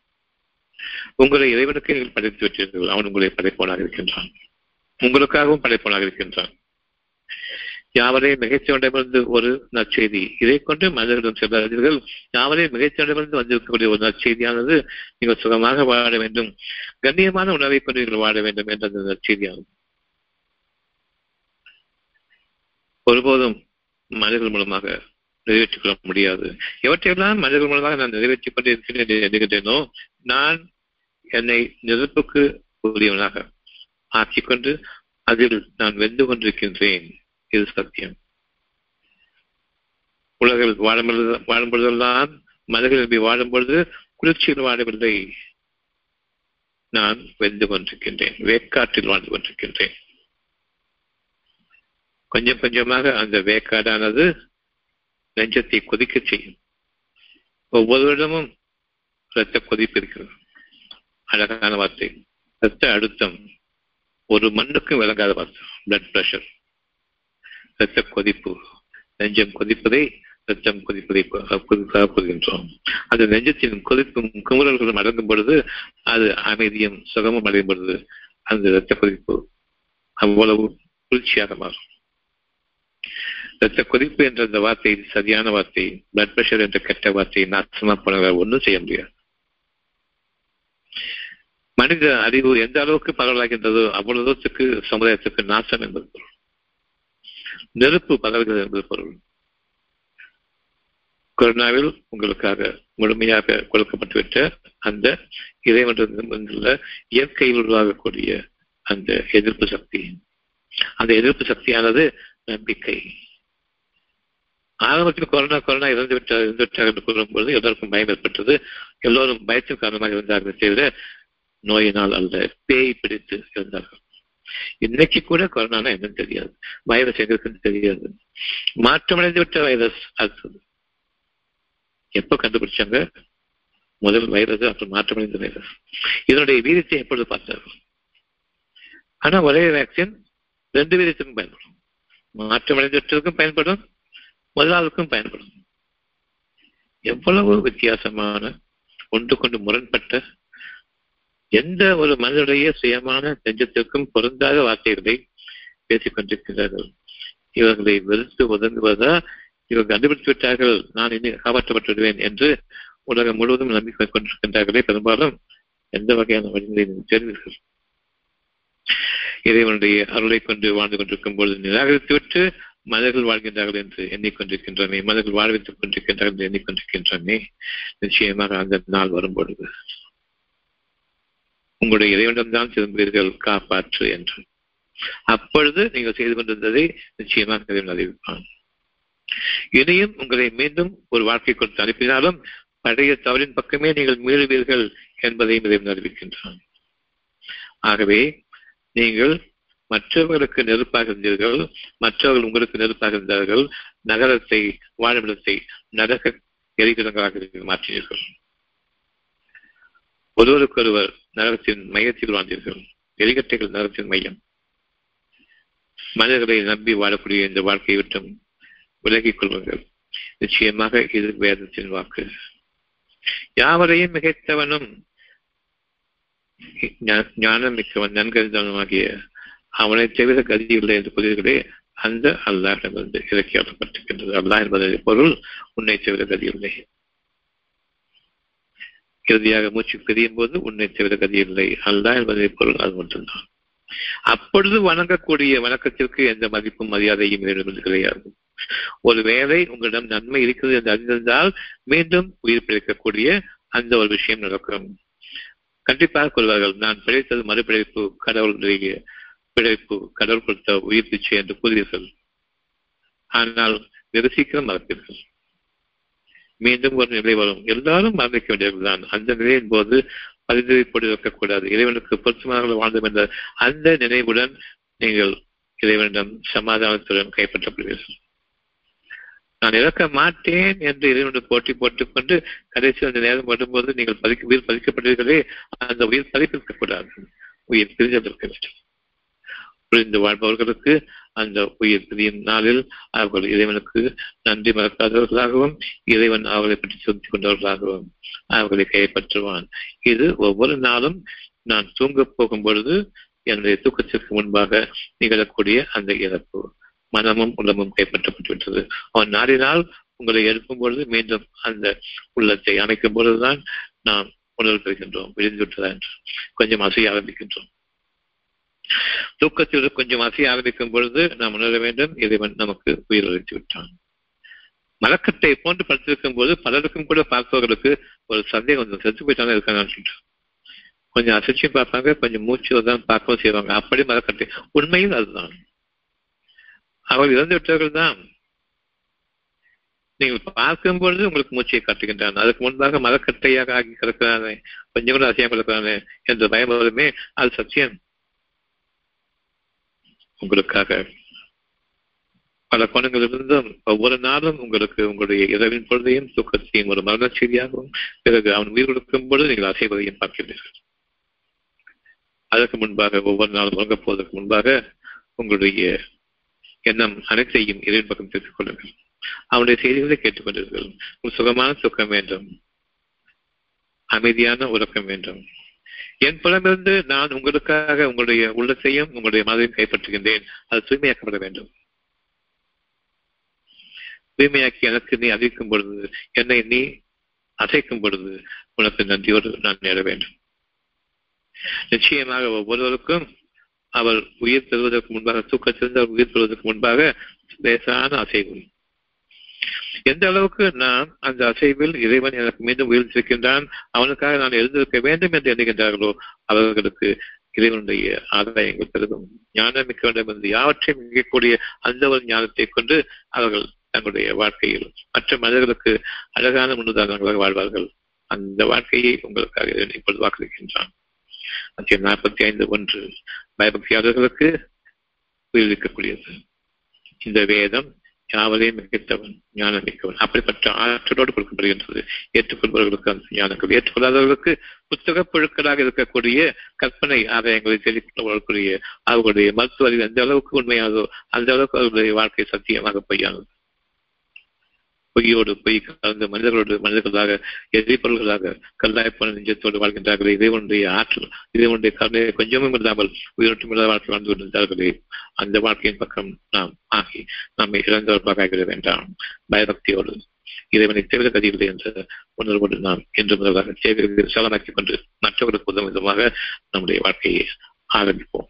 உங்களை இறைவனுக்கு நீங்கள் படைத்து விட்டீர்கள். அவன் உங்களை படைப்பவனாக இருக்கின்றான். உங்களுக்காகவும் படைப்பவனாக இருக்கின்றான். யாவரையும் மிகைச்சவனிடமிருந்து ஒரு நற்செய்தி. இதை கொண்டு மனிதர்களும் செல்வார்கள். யாவரையும் மிகைச்சவனிடமிருந்து வந்திருக்கக்கூடிய ஒரு நற்செய்தியானது நீங்கள் சுகமாக வாழ வேண்டும். கண்ணியமான உணவை கொண்டு நீங்கள் வாழ வேண்டும் என்ற அந்த நற்செய்தியாகும். ஒருபோதும் மனிதர்கள் மூலமாக நிறைவேற்றிக் கொள்ள முடியாது. எவற்றையெல்லாம் மனிதர்கள் மூலமாக நான் நிறைவேற்றிக் கொண்டு இருக்கிறேன் எண்ணுகின்றேனோ நான் என்னை நெருப்புக்கு உரியவனாக ஆக்கிக்கொண்டு அதில் நான் வெந்து கொண்டிருக்கின்றேன். இது சத்தியம். உலகில் வாழும் வாழும்பொழுதெல்லாம் வாழும் பொழுதெல்லாம் மனிதர்கள் நம்பி பொழுது குளிர்ச்சியில் வாழவில்லை. நான் வெந்து கொண்டிருக்கின்றேன் வேக்காற்றில் வாழ்ந்து கொண்டிருக்கின்றேன். கொஞ்சம் கொஞ்சமாக அந்த வேக்காடானது நெஞ்சத்தை கொதிக்க செய்யும். ஒவ்வொருவரிடமும் இரத்த கொதிப்பு இருக்கிறது. அழகான வார்த்தை. இரத்த அழுத்தம் ஒரு மண்ணுக்கும் விளங்காத வார்த்தை. பிளட் பிரஷர் இரத்த கொதிப்பு. நெஞ்சம் கொதிப்பதை ரத்தம் கொதிப்பதை கொதிப்பதாக கொள்கின்றோம். அந்த நெஞ்சத்தின் கொதிப்பும் குமுறல்களும் அடங்கும் பொழுது அது அமைதியும் சுகமும் அடையும் பொழுது அந்த இரத்த கொதிப்பு அவ்வளவு குளிர்ச்சியாக மாறும். இரத்த கொதிப்பு என்ற அந்த வார்த்தை சரியான வார்த்தை பிளட் பிரஷர் என்ற கெட்ட வார்த்தை நாசமா போனவர்கள் ஒன்றும் செய்ய முடியாது. மனித அறிவு எந்த அளவுக்கு பரவலாகின்றதோ அவ்வளவு தூரத்துக்கு சமுதாயத்துக்கு நாசம் என்பது. பொருள் நெருப்பு பரவுகிறது என்பது பொருள். கொரோனாவில் உங்களுக்காக முழுமையாக கொடுக்கப்பட்டுவிட்ட அந்த இறைவன்றுள்ள இயற்கையில் உருவாகக்கூடிய அந்த எதிர்ப்பு சக்தி. அந்த எதிர்ப்பு சக்தியானது நம்பிக்கை. ஆரம்பத்தில் கொரோனா கொரோனா இறந்து விட்டார் இறந்து விட்டார் என்று கூறும்போது எல்லோருக்கும் பயம் ஏற்பட்டது. எல்லோரும் பயத்தின் காரணமாக இருந்தார்கள் தவிர நோயினால் அல்ல பேய் பிடித்து இருந்தார்கள் இன்னைக்கு கூட கொரோனா என்னன்னு தெரியாது. வைரஸ் எங்க இருக்குன்னு தெரியாது. மாற்றமடைந்து விட்ட வைரஸ் அடுத்தது எப்ப கண்டுபிடிச்சாங்க? முதல் வைரஸ் அப்புறம் மாற்றமடைந்த வைரஸ். இதனுடைய வீரியத்தை எப்பொழுது பார்த்தார்கள் ஆனா ஒரே வேக்சின் ரெண்டு வீரியத்துக்கும் பயன்படும். மாற்றமடைந்தவற்றுக்கும் பயன்படும் முதலாளுக்கும் பயன்படும். எவ்வளவு வித்தியாசமான ஒன்று கொண்டு முரண்பட்ட எந்த ஒரு மனிதனுடைய சுயமான நெஞ்சத்திற்கும் பொருந்தாத வார்த்தைகளை பேசிக் கொண்டிருக்கிறார்கள். இவர்களை வெறுத்து ஒதுங்குவதா? இவர்கள் கண்டுபிடித்து விட்டார்கள் நான் இனி காப்பாற்றப்பட்டு விடுவேன் என்று உலகம் முழுவதும் நம்பிக்கை கொண்டிருக்கின்றார்களே. பெரும்பாலும் எந்த வகையான வழிமுறை தெரிவீர்கள் இறைவனுடைய அருளை கொண்டு வாழ்ந்து கொண்டிருக்கும் பொழுது நிராகரித்துவிட்டு மலர்கள் வாழ்கின்றார்கள் என்று எண்ணிக்கொண்டிருக்கின்றமே மலர்கள் வாழ்வித்துக் கொண்டிருக்கின்றார்கள் என்று எண்ணிக்கொண்டிருக்கின்றமே. நிச்சயமாக அந்த நாள் வரும் பொழுது உங்களுடைய இறைவனிடம்தான் திரும்புவீர்கள் காப்பாற்று என்று. அப்பொழுது நீங்கள் செய்து கொண்டிருந்ததை நிச்சயமாக இறைவன் அறிவிப்பான். இனியும் உங்களை மீண்டும் ஒரு வாழ்க்கை கொடுத்து அனுப்பினாலும் பழைய தவறின் பக்கமே நீங்கள் மீறுவீர்கள் என்பதையும் இறைவன் அறிவிக்கின்றான். ஆகவே நீங்கள் மற்றவர்களுக்கு நெருப்பாக இருந்தீர்கள் மற்றவர்கள் உங்களுக்கு நெருப்பாக இருந்தார்கள் நகரத்தை வாழுமிடத்தை நரக எரிகிடங்களாக மாற்றினீர்கள். ஒருவருக்கொருவர் நரகத்தின் மையத்தில் வாழ்ந்தீர்கள். எரிகட்டைகள் நரகத்தின் மையம். மனிதர்களை நம்பி வாழக்கூடிய இந்த வாழ்க்கையை விட்டும் விலகிக் கொள்வார்கள் நிச்சயமாக இது வேதத்தின் வாக்கு. யாவரையும் மிகைத்தவனும் ஞானம் மிக்கவன் நன்கறிந்தவனுமாகிய அவனை தவிர கதி இல்லை என்று கூறியவர்களே அந்த அல்லாஹிடமிருந்து இறக்கியாக்கப்பட்டிருக்கின்றது அல்லாஹ் என்பதன் பொருள் உன்னை தவிர கதி இல்லை இறுதியாக மூச்சு பிரியும் போது உன்னை தவிர கதியில்லை இல்லை. என்பதை பொருள். அது மட்டும்தான். அப்பொழுது வணங்கக்கூடிய வணக்கத்திற்கு எந்த மதிப்பும் மரியாதையும் வேண்டும் கிடையாது. ஒருவேளை உங்களிடம் நன்மை இருக்கிறது என்று அறிந்திருந்தால் மீண்டும் உயிர் பிழைக்கக்கூடிய அந்த ஒரு விஷயம் நடக்கும். கண்டிப்பாக கொள்வார்கள் நான் பிழைத்தது மறுபிழைப்பு கடவுளுடைய பிழைப்பு கடவுள் கொடுத்த உயிர் பிச்சை என்று கூறுவீர்கள். ஆனால் வெகு சீக்கிரம் மறப்பீர்கள். மீண்டும் ஒரு நிலை வரும். எல்லாரும் மரணிக்க வேண்டியவர்கள்தான் அந்த நிலையின் போது பரிந்துரைப்போடு இருக்கக்கூடாது இறைவனுக்கு பொருத்தமாக வாழ்ந்தோம் என்ற அந்த நினைவுடன் நீங்கள் இறைவனிடம் சமாதானத்துடன் கைப்பற்றப்படுவீர்கள். நான் இறக்க மாட்டேன் என்று இறைவனுடன் போட்டி போட்டுக்கொண்டு கடைசி அந்த நேரம் வரும்போது நீங்கள் பதிக்க உயிர் பதிக்கப்பட்டீர்களே அந்த உயிர் பதிப்பிருக்கக்கூடாது உயிர் பிரிந்திருக்க வேண்டும். புரிந்து வாழ்பவர்களுக்கு அந்த உயிர் பிரியும் நாளில் அவர்கள் இறைவனுக்கு நன்றி மறக்காதவர்களாகவும் இறைவன் அவர்களை பற்றி சொல்லிக் கொண்டவர்களாகவும் அவர்களை கைப்பற்றுவான். இது ஒவ்வொரு நாளும் நான் தூங்கப் போகும் பொழுது என்னுடைய தூக்கத்திற்கு முன்பாக நிகழக்கூடிய அந்த இறப்பு. மனமும் உள்ளமும் கைப்பற்றப்பட்டு விட்டது அவன் நாடினால் உங்களை எழுப்பும் பொழுது மீண்டும் அந்த உள்ளத்தை அமைக்கும் பொழுதுதான் நாம் உணர்வு பெறுகின்றோம் விழுந்து விட்டதா என்று. கொஞ்சம் அசைய ஆரம்பிக்கின்றோம். தூக்கத்தில் கொஞ்சம் அசைய ஆரம்பிக்கும் பொழுது நாம் உணர வேண்டும் இறைவன் நமக்கு உயிர் அளித்து விட்டான். மலக்கட்டை போன்று படுத்திருக்கும் போது பலருக்கும் கூட பார்ப்பவர்களுக்கு ஒரு சந்தேகம் கொஞ்சம் செத்து போயிட்டாலும் இருக்காங்கன்னு சொல்லிட்டு கொஞ்சம் அசைச்சும் பார்ப்பாங்க கொஞ்சம் மூச்சு தான் பார்க்கவும் செய்வாங்க. அப்படி மலக்கட்டை. உண்மையில் அதுதான். அவர்கள் இறந்து விட்டவர்கள் தான். நீங்கள் பார்க்கும் பொழுது உங்களுக்கு மூச்சையை காட்டுகின்றான். அதுக்கு முன்பாக மரக்கட்டையாக ஆகி கிடக்கிறானே கொஞ்சம் கூட அசையாமல் இருக்கிறானே என்ற பயம் வருமே அது சத்தியம். உங்களுக்காக. பல கோணங்களிலிருந்தும் ஒவ்வொரு நாளும் உங்களுக்கு உங்களுடைய இரவின் பொழுதையும் தூக்கத்தையும் ஒரு மரண செய்தியாகவும் பிறகு அவன் உயிர் கொடுக்கும் பொழுது நீங்கள் அசைவதையும் பார்க்கிறீர்கள் அதற்கு முன்பாக ஒவ்வொரு நாளும் உறங்கப் போவதற்கு முன்பாக உங்களுடைய எண்ணம் அனைத்தையும் இறைவன் பக்கம் தெரிவித்துக் கொள்ளுங்கள். அவனுடைய செய்திகளை கேட்டுக்கொண்டீர்கள் ஒரு சுகமான சுக்கம் வேண்டும். அமைதியான உறக்கம் வேண்டும். என் புலமிருந்து நான் உங்களுக்காக உங்களுடைய உள்ளத்தையும் உங்களுடைய மனதையும் கைப்பற்றுகின்றேன். அது தூய்மையாக்கப்பட வேண்டும். தூய்மையாக்கி எனக்கு நீ அறிவிக்கும் பொழுது என்னை நீ அசைக்கும் பொழுது உனக்கு நன்றியோடு நான் நேர வேண்டும். நிச்சயமாக ஒவ்வொருவருக்கும் அவர் உயிர் பெறுவதற்கு முன்பாக தூக்கத்திலிருந்து அவர் உயிர் பெறுவதற்கு முன்பாக லேசான அசைவு. எந்த அளவுக்கு நான் அந்த அசைவில் இறைவன் எனக்கு மீண்டும் உயிர்த்திருக்கின்றான் அவனுக்காக நான் எழுந்திருக்க வேண்டும் என்று எண்ணுகின்றார்களோ அவர்களுக்கு இறைவனுடைய ஆதாயங்கள் பெருகும் ஞானம் மிக்க வேண்டும் என்று யாவற்றையும் மிகக்கூடிய அந்த ஒரு ஞானத்தை கொண்டு அவர்கள் தங்களுடைய வாழ்க்கையில் மற்ற மனிதர்களுக்கு அழகான முன்னுதாரணங்களாக வாழ்வார்கள். அந்த வாழ்க்கையை உங்களுக்காக இப்பொழுது வாக்களிக்கின்றான். அத்தியம் நாற்பத்தி ஐந்து ஒன்று பயபக்தியாளர்களுக்கு உயிரிழக்கக்கூடியது இந்த வேதம் யாவரையும் மிகத்தவன் ஞானம் மிக்கவன் அப்படிப்பட்ட ஆற்றலோடு கொடுக்கப்படுகின்றது. ஏற்றுக்கொள்பவர்களுக்கு அந்த ஞானங்கள். ஏற்றுக்கொள்ளாதவர்களுக்கு புத்தக புழுக்களாக இருக்கக்கூடிய கற்பனை ஆதாயங்களை தெரிவிக்கக்கூடிய அவர்களுடைய மருத்துவ அறிவு எந்த அளவுக்கு உண்மையானதோ அந்த அளவுக்கு அவர்களுடைய வாழ்க்கை சத்தியமாக பொய்யானது. பொய்யோடு பொய் கலந்த மனிதர்களோடு மனிதர்களாக எதிர்ப்பொருள்களாக கல்லாய்ப்பான நெஞ்சத்தோடு வாழ்கின்றார்களே. இறைவனுடைய ஆற்றல் இறைவனுடைய கருணையை கொஞ்சமும் இல்லாமல் உயிரோட்டும் வாழ்க்கை வாழ்ந்து கொண்டிருந்தார்களே. அந்த வாழ்க்கையின் பக்கம் நாம் ஆகி நம்மை இழந்தவர்களாக ஆகிவிட வேண்டாம். பயபக்தியோடு இறைவனை தவிர கதியில்லை என்ற உணர்வோடு நாம் என்று முதலாக சேவைகளை விசாலமாக்கிக் கொண்டு மற்றவர்களுக்கு உதவும் விதமாக நம்முடைய வாழ்க்கையை ஆரம்பிப்போம்.